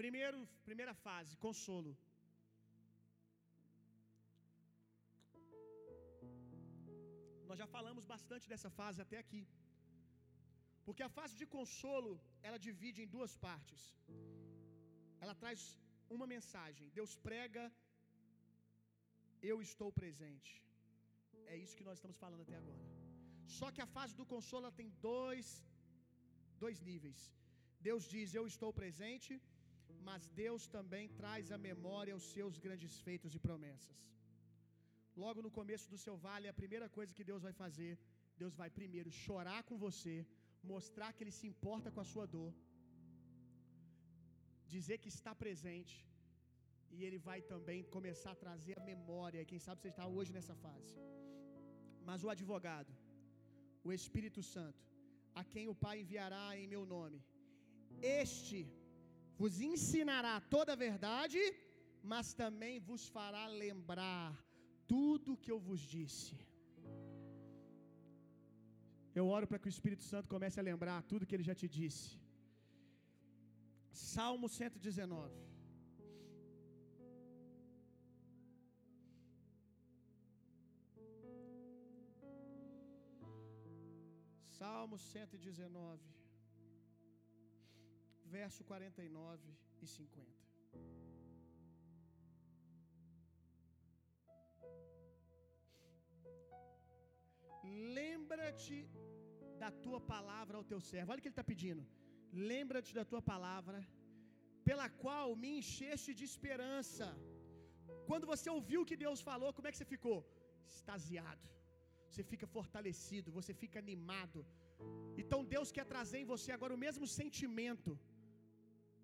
Primeiro, primeira fase, consolo. Nós já falamos bastante dessa fase até aqui. Porque a fase de consolo, ela divide em duas partes. Ela traz uma mensagem. Deus prega, eu estou presente. É isso que nós estamos falando até agora. Só que a fase do consolo tem dois, dois níveis. Deus diz: Eu estou presente, mas Deus também traz à memória os seus grandes feitos e promessas. Logo no começo do seu vale, a primeira coisa que Deus vai fazer, Deus vai primeiro chorar com você, mostrar que Ele se importa com a sua dor, dizer que está presente, e Ele vai também começar a trazer a memória. Quem sabe você está hoje nessa fase. Mas o advogado, o Espírito Santo, a quem o Pai enviará em meu nome, este vos ensinará toda a verdade, mas também vos fará lembrar tudo que eu vos disse. Eu oro para que o Espírito Santo comece a lembrar tudo que ele já te disse. Salmo 119. Salmo 119, verso 49 e 50. Lembra-te da tua palavra ao teu servo. Olha o que ele está pedindo. Lembra-te da tua palavra, pela qual me encheste de esperança. Quando você ouviu o que Deus falou, como é que você ficou? Extasiado. Você fica fortalecido, você fica animado. Então Deus quer trazer em você agora o mesmo sentimento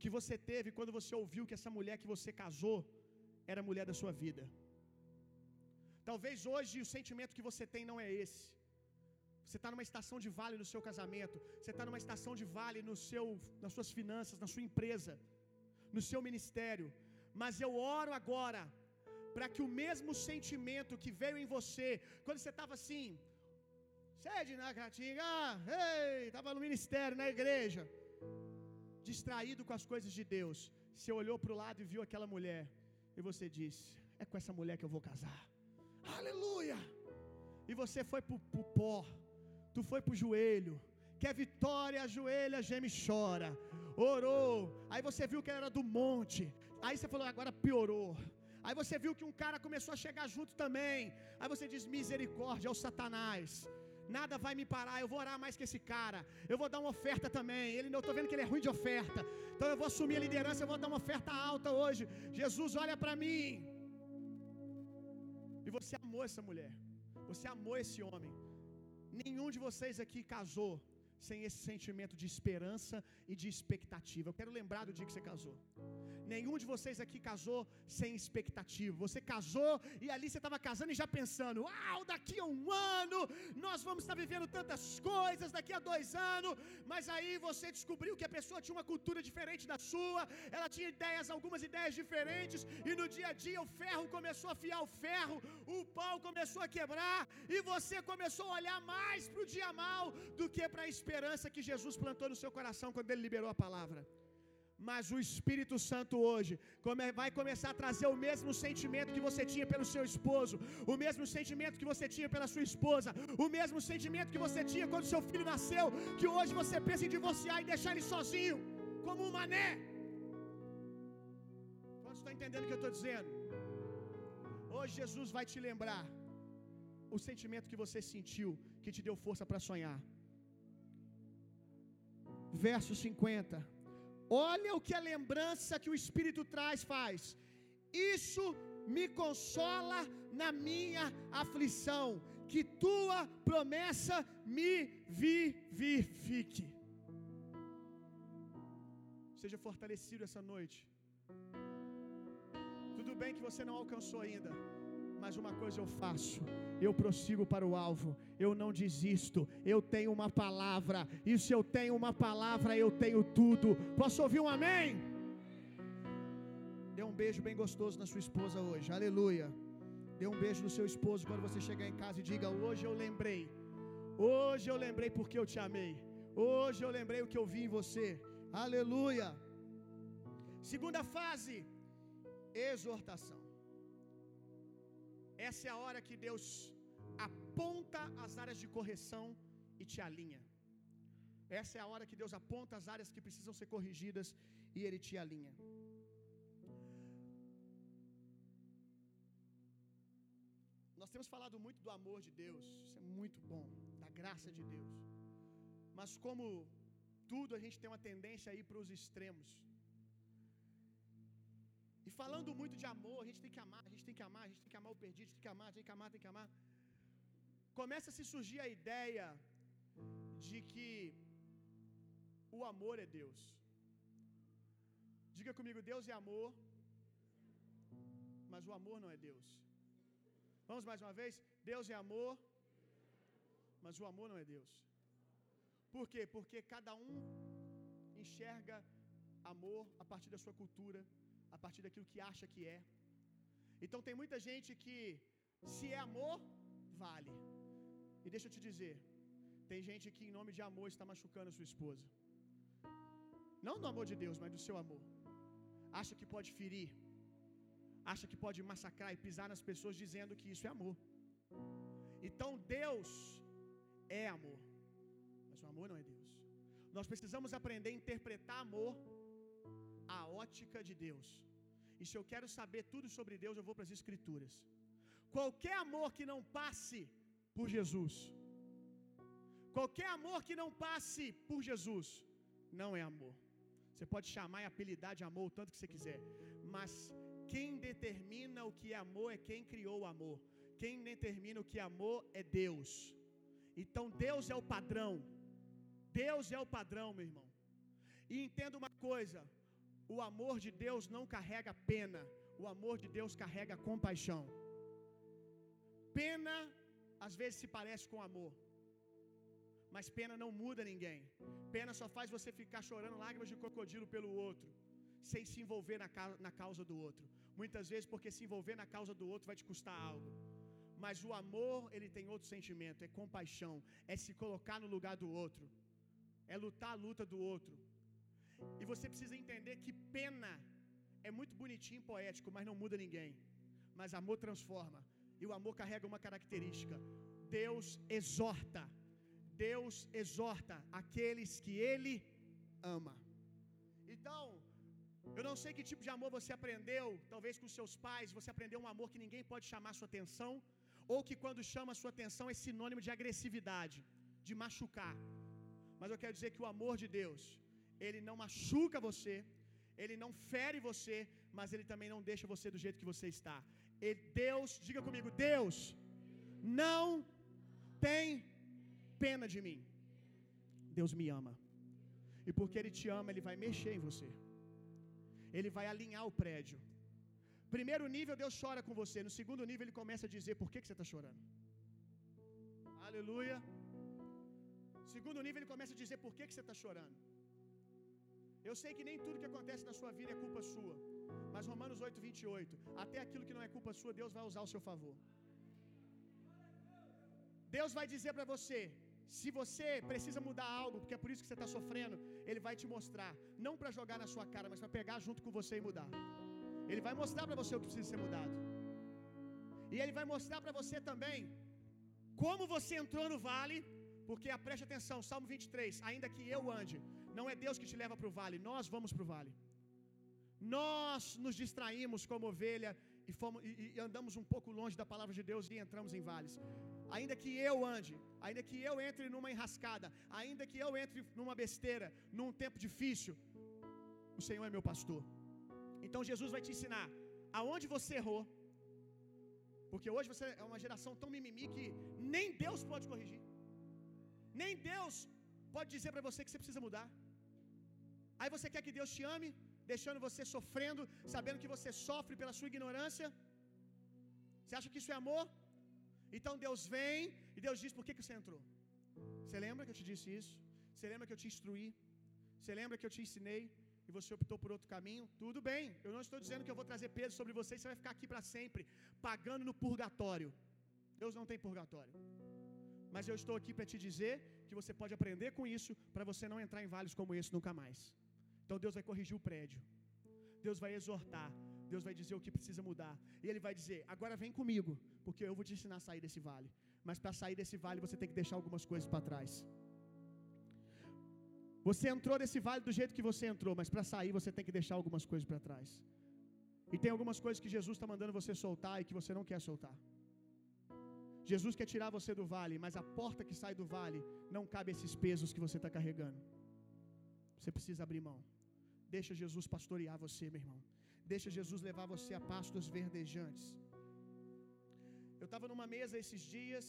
que você teve quando você ouviu que essa mulher que você casou era a mulher da sua vida. Talvez hoje o sentimento que você tem não é esse. Você está numa estação de vale no seu casamento. Você está numa estação de vale no seu, nas suas finanças, na sua empresa, no seu ministério. Mas eu oro agora para que o mesmo sentimento que veio em você quando você estava assim, sede na catinga, ei, estava no ministério, na igreja, distraído com as coisas de Deus. Você olhou para o lado e viu aquela mulher e você disse: É com essa mulher que eu vou casar. Aleluia! E você foi para o pó, tu foi para o joelho, quer vitória, ajoelha, geme e chora. Orou, aí você viu que era do monte, aí você falou, agora piorou. Aí você viu que um cara começou a chegar junto também. Aí você diz: misericórdia ao Satanás. Nada vai me parar, eu vou orar mais que esse cara. Eu vou dar uma oferta também. Ele, eu estou vendo que ele é ruim de oferta. Então eu vou assumir a liderança, eu vou dar uma oferta alta hoje. Jesus, olha para mim. E você amou essa mulher. Você amou esse homem. Nenhum de vocês aqui casou sem esse sentimento de esperança e de expectativa. Eu quero lembrar do dia que você casou. Nenhum de vocês aqui casou sem expectativa. Você casou e ali você estava casando e já pensando: uau, daqui a um ano nós vamos estar vivendo tantas coisas, daqui a dois anos. Mas aí você descobriu que a pessoa tinha uma cultura diferente da sua, ela tinha ideias, algumas ideias diferentes, e no dia a dia o ferro começou a afiar o ferro, o pau começou a quebrar, e você começou a olhar mais para o dia mal do que para a esperança que Jesus plantou no seu coração quando ele liberou a palavra. Mas o Espírito Santo hoje vai começar a trazer o mesmo sentimento que você tinha pelo seu esposo, o mesmo sentimento que você tinha pela sua esposa, o mesmo sentimento que você tinha quando seu filho nasceu, que hoje você pensa em divorciar e deixar ele sozinho, como um mané. Quantos estão entendendo o que eu estou dizendo? Hoje Jesus vai te lembrar o sentimento que você sentiu, que te deu força para sonhar. Verso 50. Olha o que a lembrança que o Espírito traz faz. Isso me consola na minha aflição, que tua promessa me vivifique. Seja fortalecido essa noite. Tudo bem que você não alcançou ainda, mas uma coisa eu faço, eu prossigo para o alvo, eu não desisto, eu tenho uma palavra, e se eu tenho uma palavra, eu tenho tudo. Posso ouvir um amém? Dê um beijo bem gostoso na sua esposa hoje, aleluia. Dê um beijo no seu esposo quando você chegar em casa e diga: Hoje eu lembrei, hoje eu lembrei porque eu te amei, hoje eu lembrei o que eu vi em você, aleluia. Segunda fase, exortação. Essa é a hora que Deus aponta as áreas de correção e te alinha. Essa é a hora que Deus aponta as áreas que precisam ser corrigidas e Ele te alinha. Nós temos falado muito do amor de Deus, isso é muito bom, da graça de Deus. Mas como tudo, a gente tem uma tendência a ir para os extremos. E falando muito de amor, a gente tem que amar, a gente tem que amar, a gente tem que amar o perdido, a gente tem que amar, tem que amar, tem que amar. Começa a se surgir a ideia de que o amor é Deus. Diga comigo, Deus é amor, mas o amor não é Deus. Vamos mais uma vez? Deus é amor, mas o amor não é Deus. Por quê? Porque cada um enxerga amor a partir da sua cultura, a partir daquilo que acha que é. Então tem muita gente que, se é amor, vale. E deixa eu te dizer, tem gente que, em nome de amor, está machucando a sua esposa. Não do amor de Deus, mas do seu amor. Acha que pode ferir, acha que pode massacrar e pisar nas pessoas dizendo que isso é amor. Então Deus é amor, mas o amor não é Deus. Nós precisamos aprender a interpretar amor ótica de Deus. E se eu quero saber tudo sobre Deus, eu vou para as Escrituras. Qualquer amor que não passe por Jesus, qualquer amor que não passe por Jesus, não é amor. Você pode chamar e apelidar de amor o tanto que você quiser, mas quem determina o que é amor é quem criou o amor. Quem determina o que é amor é Deus. Então Deus é o padrão. Deus é o padrão, meu irmão. E entenda uma coisa: o amor de Deus não carrega pena, o amor de Deus carrega compaixão. Pena às vezes se parece com amor, mas pena não muda ninguém. Pena só faz você ficar chorando lágrimas de crocodilo pelo outro, sem se envolver na, na causa do outro. Muitas vezes, porque se envolver na causa do outro vai te custar algo. Mas o amor, ele tem outro sentimento, é compaixão, é se colocar no lugar do outro, é lutar a luta do outro. E você precisa entender que pena é muito bonitinho, poético, mas não muda ninguém. Mas amor transforma. E o amor carrega uma característica: Deus exorta. Deus exorta aqueles que Ele ama. Então, eu não sei que tipo de amor você aprendeu, talvez com seus pais, você aprendeu um amor que ninguém pode chamar sua atenção, ou que quando chama sua atenção é sinônimo de agressividade, de machucar. Mas eu quero dizer que o amor de Deus, ele não machuca você, ele não fere você, mas ele também não deixa você do jeito que você está. E Deus, diga comigo, Deus não tem pena de mim. Deus me ama. E porque ele te ama, ele vai mexer em você. ele vai alinhar o prédio. Primeiro nível, Deus chora com você. No segundo nível, ele começa a dizer por que, que você está chorando. Aleluia. Segundo nível, ele começa a dizer por que, que você está chorando. Eu sei que nem tudo que acontece na sua vida é culpa sua. Mas Romanos 8, 28. Até aquilo que não é culpa sua, Deus vai usar ao seu favor. Deus vai dizer para você: se você precisa mudar algo, porque é por isso que você está sofrendo, Ele vai te mostrar. Não para jogar na sua cara, mas para pegar junto com você e mudar. Ele vai mostrar para você o que precisa ser mudado. E Ele vai mostrar para você também como você entrou no vale, porque preste atenção, Salmo 23, ainda que eu ande, não é Deus que te leva para o vale, nós vamos para o vale. Nós nos distraímos como ovelha e, fomos, e, e andamos um pouco longe da palavra de Deus e entramos em vales. Ainda que eu ande, ainda que eu entre numa enrascada, ainda que eu entre numa besteira, num tempo difícil, o Senhor é meu pastor. Então Jesus vai te ensinar aonde você errou, porque hoje você é uma geração tão mimimi que nem Deus pode corrigir. Nem Deus pode dizer para você que você precisa mudar. Aí você quer que Deus te ame, deixando você sofrendo, sabendo que você sofre pela sua ignorância? Você acha que isso é amor? Então Deus vem e Deus diz: Por que, que você entrou? Você lembra que eu te disse isso? Você lembra que eu te instruí? Você lembra que eu te ensinei? E você optou por outro caminho? Tudo bem, eu não estou dizendo que eu vou trazer peso sobre você e você vai ficar aqui para sempre, pagando no purgatório. Deus não tem purgatório. Mas eu estou aqui para te dizer que você pode aprender com isso para você não entrar em vales como esse nunca mais. Então Deus vai corrigir o prédio. Deus vai exortar. Deus vai dizer o que precisa mudar. E Ele vai dizer: agora vem comigo, porque eu vou te ensinar a sair desse vale. Mas para sair desse vale você tem que deixar algumas coisas para trás. Você entrou nesse vale do jeito que você entrou, mas para sair você tem que deixar algumas coisas para trás. E tem algumas coisas que Jesus está mandando você soltar e que você não quer soltar. Jesus quer tirar você do vale, mas a porta que sai do vale não cabe esses pesos que você está carregando. Você precisa abrir mão. Deixa Jesus pastorear você, meu irmão. Deixa Jesus levar você a pastos verdejantes. Eu estava numa mesa esses dias.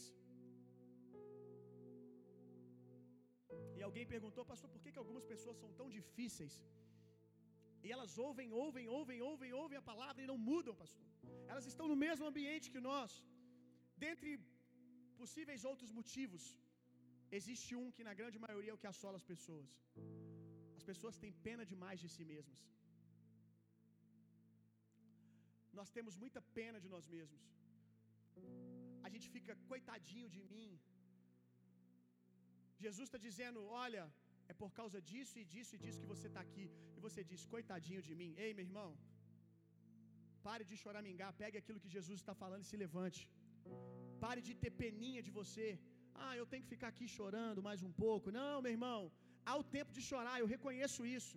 E alguém perguntou, pastor, por que, que algumas pessoas são tão difíceis? E elas ouvem, ouvem, ouvem, ouvem, ouvem a palavra e não mudam, pastor. Elas estão no mesmo ambiente que nós. Dentre possíveis outros motivos, existe um que na grande maioria é o que assola as pessoas. As pessoas têm pena demais de si mesmas. Nós temos muita pena de nós mesmos. A gente fica coitadinho de mim. Jesus está dizendo: Olha, é por causa disso e disso e disso que você está aqui. E você diz: Coitadinho de mim. Ei, meu irmão, pare de choramingar. Pegue aquilo que Jesus está falando e se levante. Pare de ter peninha de você. Ah, eu tenho que ficar aqui chorando mais um pouco. Não, meu irmão. Há o tempo de chorar, eu reconheço isso.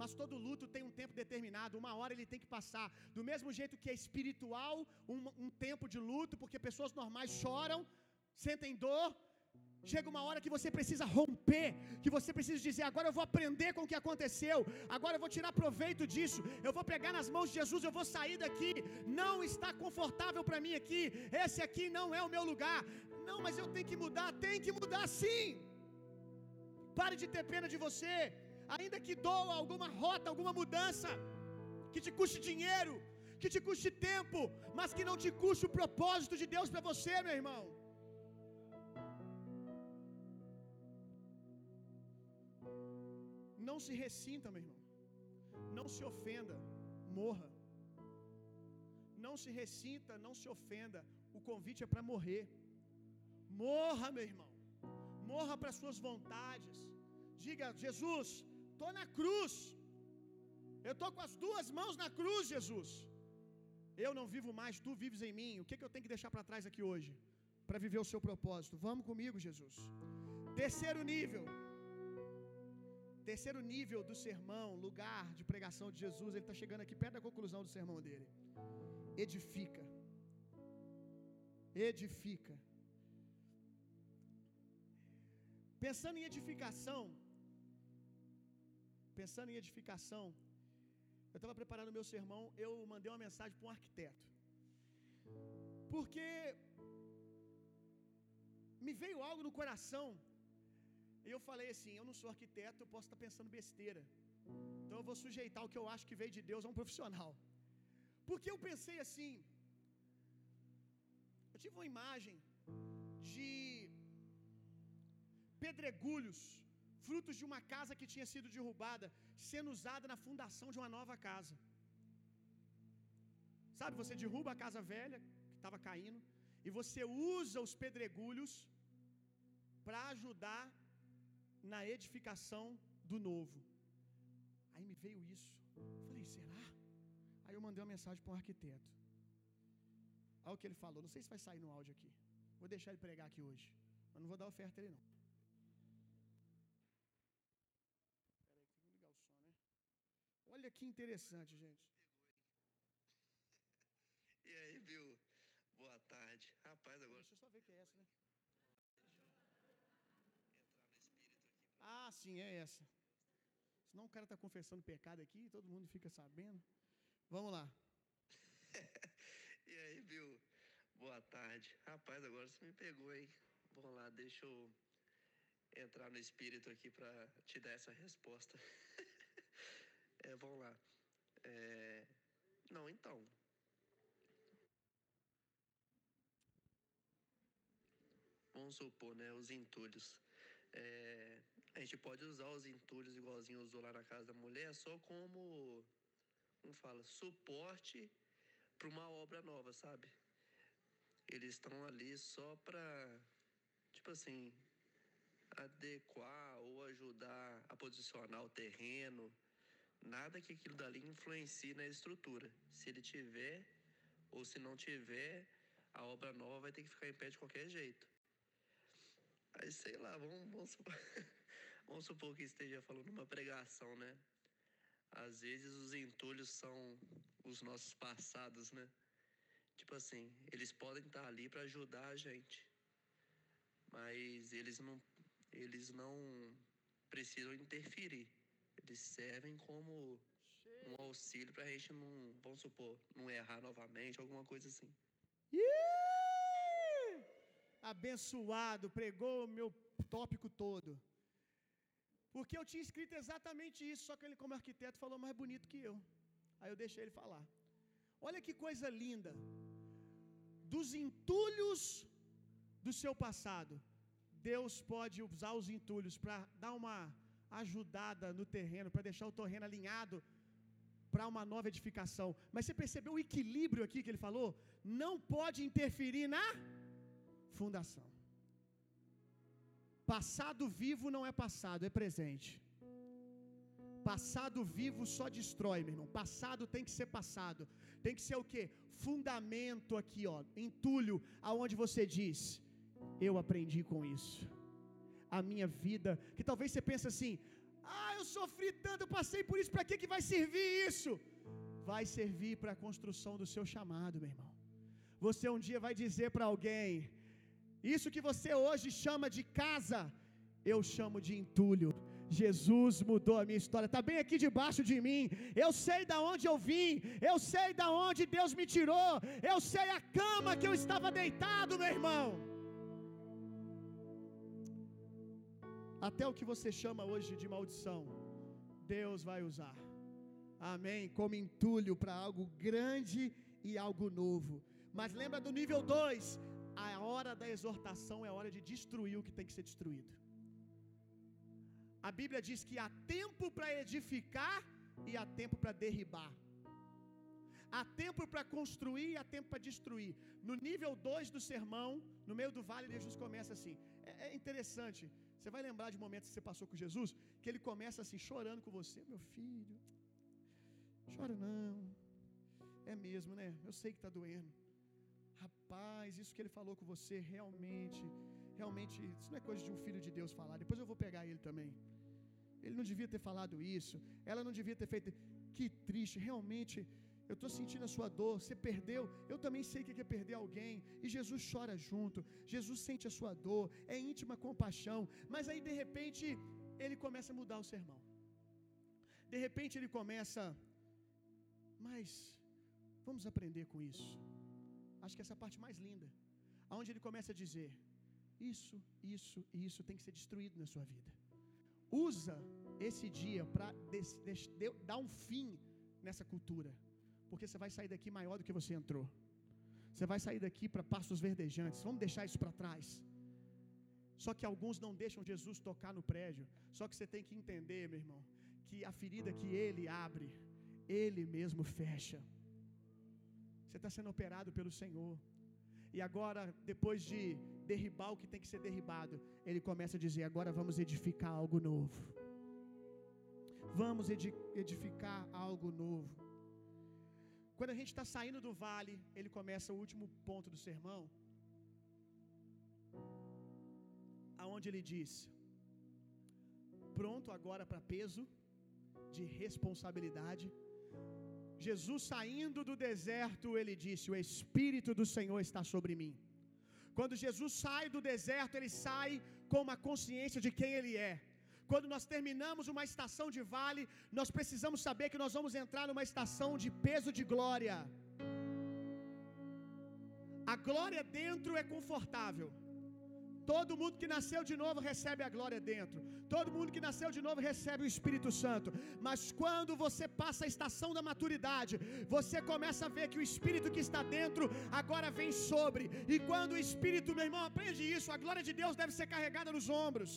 Mas todo luto tem um tempo determinado, uma hora ele tem que passar. Do mesmo jeito que é espiritual, um, um tempo de luto, porque pessoas normais choram, sentem dor, Chega uma hora que você precisa romper, que você precisa dizer: agora eu vou aprender com o que aconteceu, agora eu vou tirar proveito disso, eu vou pegar nas mãos de Jesus, eu vou sair daqui. Não está confortável para mim aqui, esse aqui não é o meu lugar. Não, mas eu tenho que mudar, tem que mudar sim. Pare de ter pena de você, ainda que doa alguma rota, alguma mudança, que te custe dinheiro, que te custe tempo, mas que não te custe o propósito de Deus para você, meu irmão. Não se ressinta, meu irmão. Não se ofenda, morra. Não se ressinta, não se ofenda. O convite é para morrer. Morra, meu irmão. Morra para suas vontades. Diga, Jesus, estou na cruz. Eu estou com as duas mãos na cruz, Jesus. Eu não vivo mais, tu vives em mim. O que, que eu tenho que deixar para trás aqui hoje? Para viver o seu propósito. Vamos comigo, Jesus. Terceiro nível. Terceiro nível do sermão, lugar de pregação de Jesus, ele está chegando aqui perto da conclusão do sermão dele. Edifica. Edifica. Pensando em edificação, pensando em edificação, eu estava preparando o meu sermão, eu mandei uma mensagem para um arquiteto. Porque me veio algo no coração. E eu falei assim: eu não sou arquiteto, eu posso estar pensando besteira. Então eu vou sujeitar o que eu acho que veio de Deus a um profissional. Porque eu pensei assim, eu tive uma imagem de pedregulhos, frutos de uma casa que tinha sido derrubada, sendo usada na fundação de uma nova casa. Sabe, você derruba a casa velha que estava caindo e você usa os pedregulhos para ajudar na edificação do novo. Aí me veio isso. Eu falei, será? Aí eu mandei uma mensagem para um arquiteto. Olha o que ele falou. Não sei se vai sair no áudio aqui. Vou deixar ele pregar aqui hoje. Mas não vou dar oferta a ele não. Olha que interessante, gente. E aí, viu? Boa tarde. Rapaz, agora. Deixa eu só ver que é essa, né? Entrar no espírito aqui. Ah, sim, é essa. Senão o cara está confessando pecado aqui e todo mundo fica sabendo. Vamos lá. e aí, viu? Boa tarde. Rapaz, agora você me pegou, hein? Vamos lá, deixa eu entrar no espírito aqui para te dar essa resposta. é, vamos lá. É... Não, então. Vamos supor, né? Os entulhos. É, a gente pode usar os entulhos igualzinho usou lá na casa da mulher só como, como fala, suporte para uma obra nova, sabe? Eles estão ali só para, tipo assim, adequar ou ajudar a posicionar o terreno. Nada que aquilo dali influencie na estrutura. Se ele tiver ou se não tiver, a obra nova vai ter que ficar em pé de qualquer jeito. Aí sei lá, vamos, vamos, supor, vamos supor que esteja falando uma pregação, né? Às vezes os entulhos são os nossos passados, né? Tipo assim, eles podem estar ali para ajudar a gente, mas eles não, eles não precisam interferir. Eles servem como um auxílio para a gente não, vamos supor, não errar novamente, alguma coisa assim. abençoado, pregou o meu tópico todo. Porque eu tinha escrito exatamente isso, só que ele, como arquiteto, falou mais bonito que eu. Aí eu deixei ele falar. Olha que coisa linda. Dos entulhos do seu passado, Deus pode usar os entulhos para dar uma ajudada no terreno, para deixar o terreno alinhado para uma nova edificação. Mas você percebeu o equilíbrio aqui que ele falou? Não pode interferir na fundação. Passado vivo não é passado, é presente. Passado vivo só destrói, meu irmão. Passado tem que ser passado. Tem que ser o que? Fundamento aqui, ó, entulho, aonde você diz: Eu aprendi com isso. A minha vida, que talvez você pense assim: Ah, eu sofri tanto, eu passei por isso, para que que vai servir isso? Vai servir para a construção do seu chamado, meu irmão. Você um dia vai dizer para alguém: isso que você hoje chama de casa, eu chamo de entulho. Jesus mudou a minha história. Está bem aqui debaixo de mim. Eu sei da onde eu vim. Eu sei da onde Deus me tirou. Eu sei a cama que eu estava deitado, meu irmão. Até o que você chama hoje de maldição, Deus vai usar. Amém. Como entulho para algo grande e algo novo. Mas lembra do nível 2: a hora da exortação é a hora de destruir o que tem que ser destruído. A Bíblia diz que há tempo para edificar e há tempo para derribar. Há tempo para construir e há tempo para destruir. No nível 2 do sermão, no meio do vale, Jesus começa assim. É, é, interessante. Você vai lembrar de momentos que você passou com Jesus, que ele começa assim, chorando com você. Meu filho, chora não. É mesmo, né? Eu sei que está doendo. Rapaz, isso que ele falou com você realmente, realmente, isso não é coisa de um filho de Deus falar. Depois eu vou pegar ele também. Ele não devia ter falado isso. Ela não devia ter feito. Que triste, realmente. Eu estou sentindo a sua dor. Você perdeu. Eu também sei o que é perder alguém. E Jesus chora junto. Jesus sente a sua dor. É íntima compaixão. Mas aí, de repente, ele começa a mudar o sermão. De repente, ele começa. Mas vamos aprender com isso. Acho que essa é a parte mais linda. Aonde ele começa a dizer: Isso, isso e isso tem que ser destruído na sua vida. usa esse dia para dar um fim nessa cultura, porque você vai sair daqui maior do que você entrou. Você vai sair daqui para pastos verdejantes. Vamos deixar isso para trás. Só que alguns não deixam Jesus tocar no prédio. Só que você tem que entender, meu irmão, que a ferida que ele abre, ele mesmo fecha. Você está sendo operado pelo Senhor. E agora, depois de derribar o que tem que ser derribado, ele começa a dizer: agora vamos edificar algo novo. Vamos edificar algo novo. Quando a gente está saindo do vale, ele começa o último ponto do sermão, aonde ele diz: pronto agora para peso de responsabilidade. Jesus saindo do deserto, ele disse: O Espírito do Senhor está sobre mim. Quando Jesus sai do deserto, ele sai com uma consciência de quem ele é. Quando nós terminamos uma estação de vale, nós precisamos saber que nós vamos entrar numa estação de peso de glória. A glória dentro é confortável. Todo mundo que nasceu de novo recebe a glória dentro. Todo mundo que nasceu de novo recebe o Espírito Santo. Mas quando você passa a estação da maturidade, você começa a ver que o Espírito que está dentro agora vem sobre. E quando o Espírito, meu irmão, aprende isso, a glória de Deus deve ser carregada nos ombros.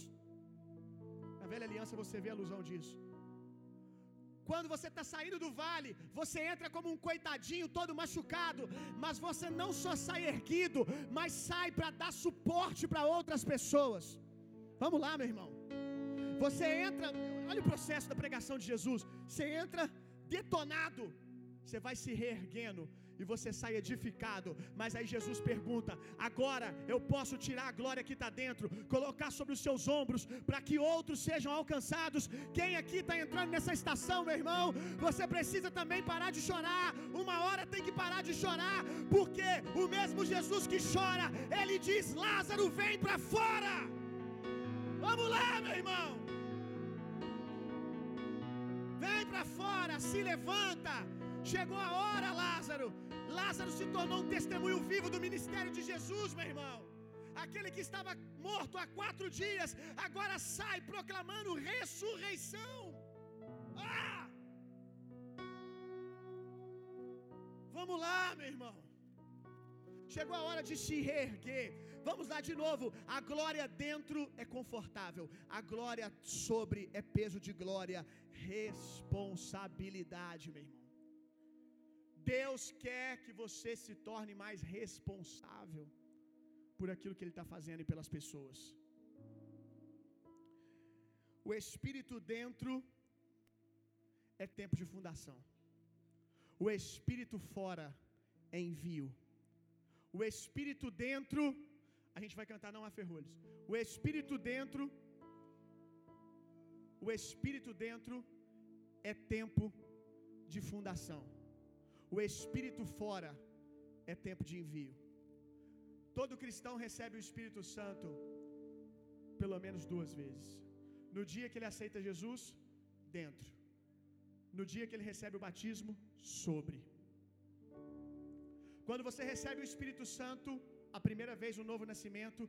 Velha aliança você vê a alusão disso. Quando você está saindo do vale, você entra como um coitadinho todo machucado, mas você não só sai erguido, mas sai para dar suporte para outras pessoas. Vamos lá, meu irmão. Você entra, olha o processo da pregação de Jesus. Você entra detonado, você vai se reerguendo e você sai edificado. Mas aí Jesus pergunta: agora eu posso tirar a glória que está dentro, colocar sobre os seus ombros, para que outros sejam alcançados. Quem aqui está entrando nessa estação, meu irmão? Você precisa também parar de chorar. Uma hora tem que parar de chorar, porque o mesmo Jesus que chora, ele diz: Lázaro, vem para fora. Vamos lá, meu irmão. Vem para fora, se levanta. Chegou a hora, Lázaro. Lázaro se tornou um testemunho vivo do ministério de Jesus, meu irmão. Aquele que estava morto há quatro dias, agora sai proclamando ressurreição. Ah! Vamos lá, meu irmão. Chegou a hora de se reerguer. Vamos lá de novo. A glória dentro é confortável. A glória sobre é peso de glória. Responsabilidade, meu irmão. Deus quer que você se torne mais responsável por aquilo que Ele está fazendo e pelas pessoas. O Espírito dentro é tempo de fundação. O Espírito fora é envio. O Espírito dentro, a gente vai cantar não há ferrolhos. O Espírito dentro, o Espírito dentro é tempo de fundação. O Espírito fora é tempo de envio. Todo cristão recebe o Espírito Santo pelo menos duas vezes. No dia que ele aceita Jesus, dentro. No dia que ele recebe o batismo, sobre. Quando você recebe o Espírito Santo, a primeira vez o novo nascimento,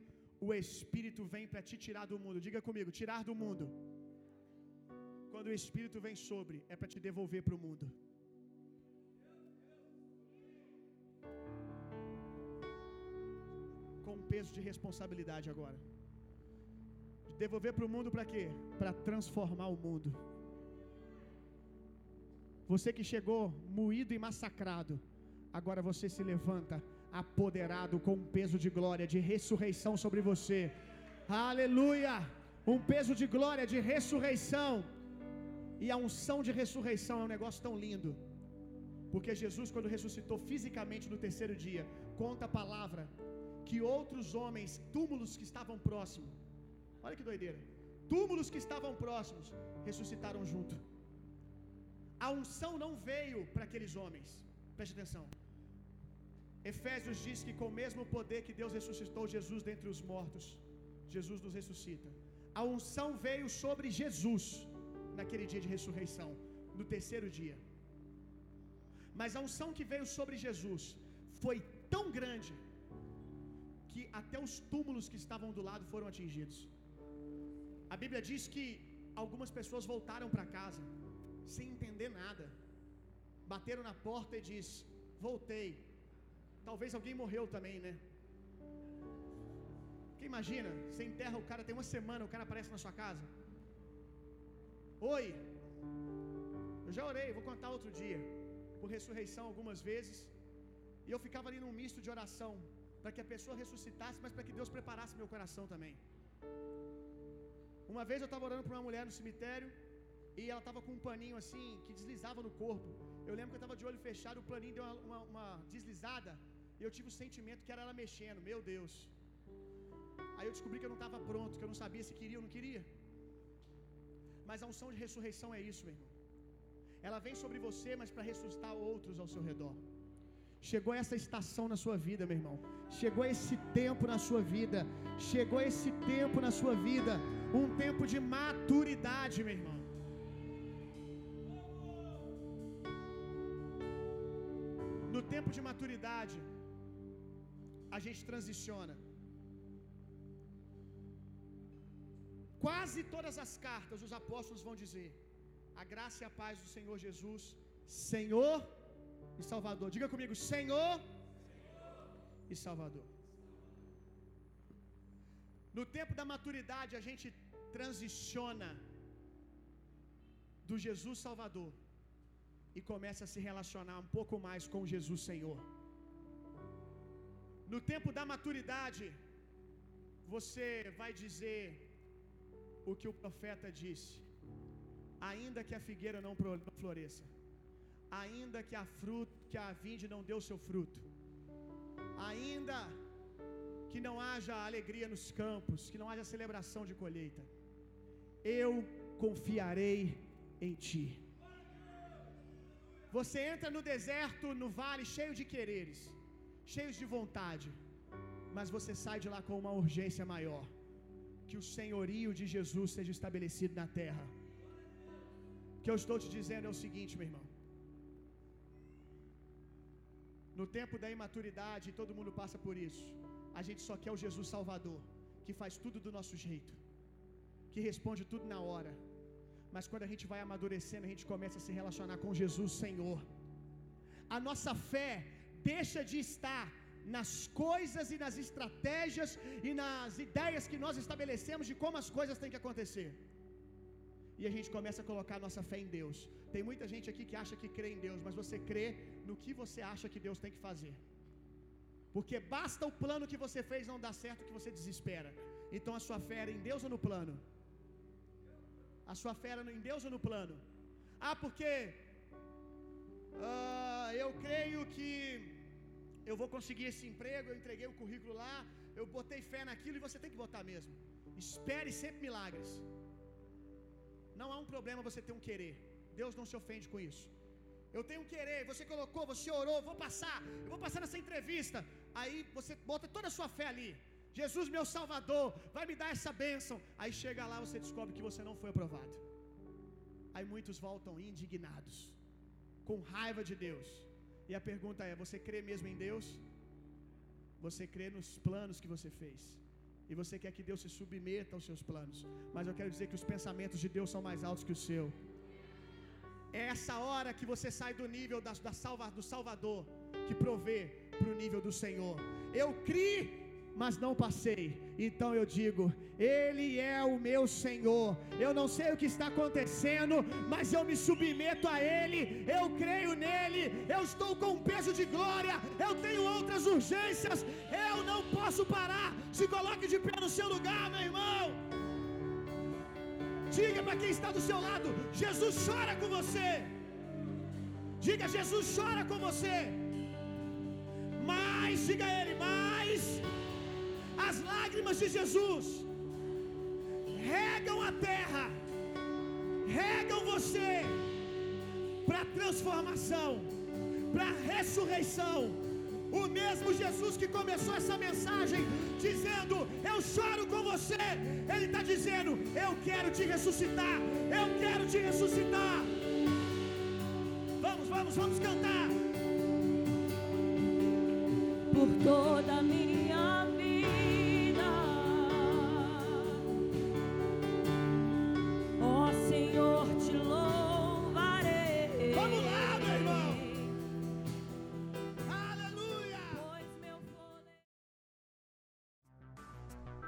o Espírito vem para te tirar do mundo. Diga comigo, tirar do mundo. Quando o Espírito vem sobre, é para te devolver para o mundo. Peso de responsabilidade agora. De devolver para o mundo para quê? Para transformar o mundo. Você que chegou moído e massacrado, agora você se levanta apoderado com um peso de glória, de ressurreição sobre você. Aleluia! Um peso de glória, de ressurreição. E a unção de ressurreição é um negócio tão lindo. Porque Jesus, quando ressuscitou fisicamente no terceiro dia, conta a palavra que outros homens, túmulos que estavam próximos, olha que doideira, túmulos que estavam próximos, ressuscitaram junto. A unção não veio para aqueles homens, preste atenção. Efésios diz que com o mesmo poder que Deus ressuscitou Jesus dentre os mortos, Jesus nos ressuscita. A unção veio sobre Jesus naquele dia de ressurreição, no terceiro dia. Mas a unção que veio sobre Jesus foi tão grande que até os túmulos que estavam do lado foram atingidos. A Bíblia diz que algumas pessoas voltaram para casa sem entender nada. Bateram na porta e disse: "Voltei". Talvez alguém morreu também, né? Porque imagina, você enterra o cara tem uma semana, o cara aparece na sua casa. Oi. Eu já orei, vou contar outro dia. Por ressurreição algumas vezes. E eu ficava ali num misto de oração para que a pessoa ressuscitasse, mas para que Deus preparasse meu coração também. Uma vez eu estava orando para uma mulher no cemitério e ela estava com um paninho assim que deslizava no corpo. Eu lembro que eu estava de olho fechado, o paninho deu uma, uma, uma, deslizada e eu tive o sentimento que era ela mexendo. Meu Deus. Aí eu descobri que eu não estava pronto, que eu não sabia se queria ou não queria. Mas a unção de ressurreição é isso, meu irmão. Ela vem sobre você, mas para ressuscitar outros ao seu redor. Chegou essa estação na sua vida, meu irmão. Chegou esse tempo na sua vida. Chegou esse tempo na sua vida. Um tempo de maturidade, meu irmão. No tempo de maturidade, a gente transiciona. Quase todas as cartas, os apóstolos vão dizer: a graça e a paz do Senhor Jesus, Senhor e Salvador. Diga comigo, Senhor, e Salvador. No tempo da maturidade, a gente transiciona do Jesus Salvador e começa a se relacionar um pouco mais com Jesus Senhor. No tempo da maturidade, você vai dizer o que o profeta disse: ainda que a figueira não floresça, ainda que a fruto, que a vinde não deu seu fruto, ainda que não haja alegria nos campos, que não haja celebração de colheita, eu confiarei em ti. Você entra no deserto, no vale cheio de quereres, cheios de vontade, mas você sai de lá com uma urgência maior. Que o senhorio de Jesus seja estabelecido na terra. O que eu estou te dizendo é o seguinte, meu irmão. No tempo da imaturidade, todo mundo passa por isso. A gente só quer o Jesus Salvador, que faz tudo do nosso jeito, que responde tudo na hora. Mas quando a gente vai amadurecendo, a gente começa a se relacionar com Jesus Senhor. A nossa fé deixa de estar nas coisas e nas estratégias e nas ideias que nós estabelecemos de como as coisas têm que acontecer. E a gente começa a colocar a nossa fé em Deus. Tem muita gente aqui que acha que crê em Deus, mas você crê no que você acha que Deus tem que fazer. Porque basta o plano que você fez não dar certo que você desespera. Então a sua fé era em Deus ou no plano? A sua fé era em Deus ou no plano? Ah, porque uh, eu creio que eu vou conseguir esse emprego, eu entreguei o currículo lá, eu botei fé naquilo e você tem que botar mesmo. Espere sempre milagres. Não há um problema você ter um querer. Deus não se ofende com isso. Eu tenho um querer, você colocou, você orou, vou passar, eu vou passar nessa entrevista. Aí você bota toda a sua fé ali. Jesus, meu Salvador, vai me dar essa bênção. Aí chega lá, você descobre que você não foi aprovado. Aí muitos voltam indignados, com raiva de Deus. E a pergunta é: você crê mesmo em Deus? Você crê nos planos que você fez? E você quer que Deus se submeta aos seus planos? Mas eu quero dizer que os pensamentos de Deus são mais altos que o seu. É essa hora que você sai do nível da, da salva, do Salvador, que provê para o nível do Senhor. Eu criei mas não passei. Então eu digo: Ele é o meu Senhor. Eu não sei o que está acontecendo, mas eu me submeto a Ele. Eu creio nele. Eu estou com um peso de glória. Eu tenho outras urgências. Eu não posso parar. Se coloque de pé no seu lugar, meu irmão. Diga para quem está do seu lado: Jesus chora com você. Diga: Jesus chora com você. Mas, diga a Ele, mais as lágrimas de Jesus regam a terra, regam você para transformação, para ressurreição. O mesmo Jesus que começou essa mensagem dizendo: Eu choro com você. Ele está dizendo: Eu quero te ressuscitar. Eu quero te ressuscitar. Vamos, vamos, vamos cantar. Por toda a minha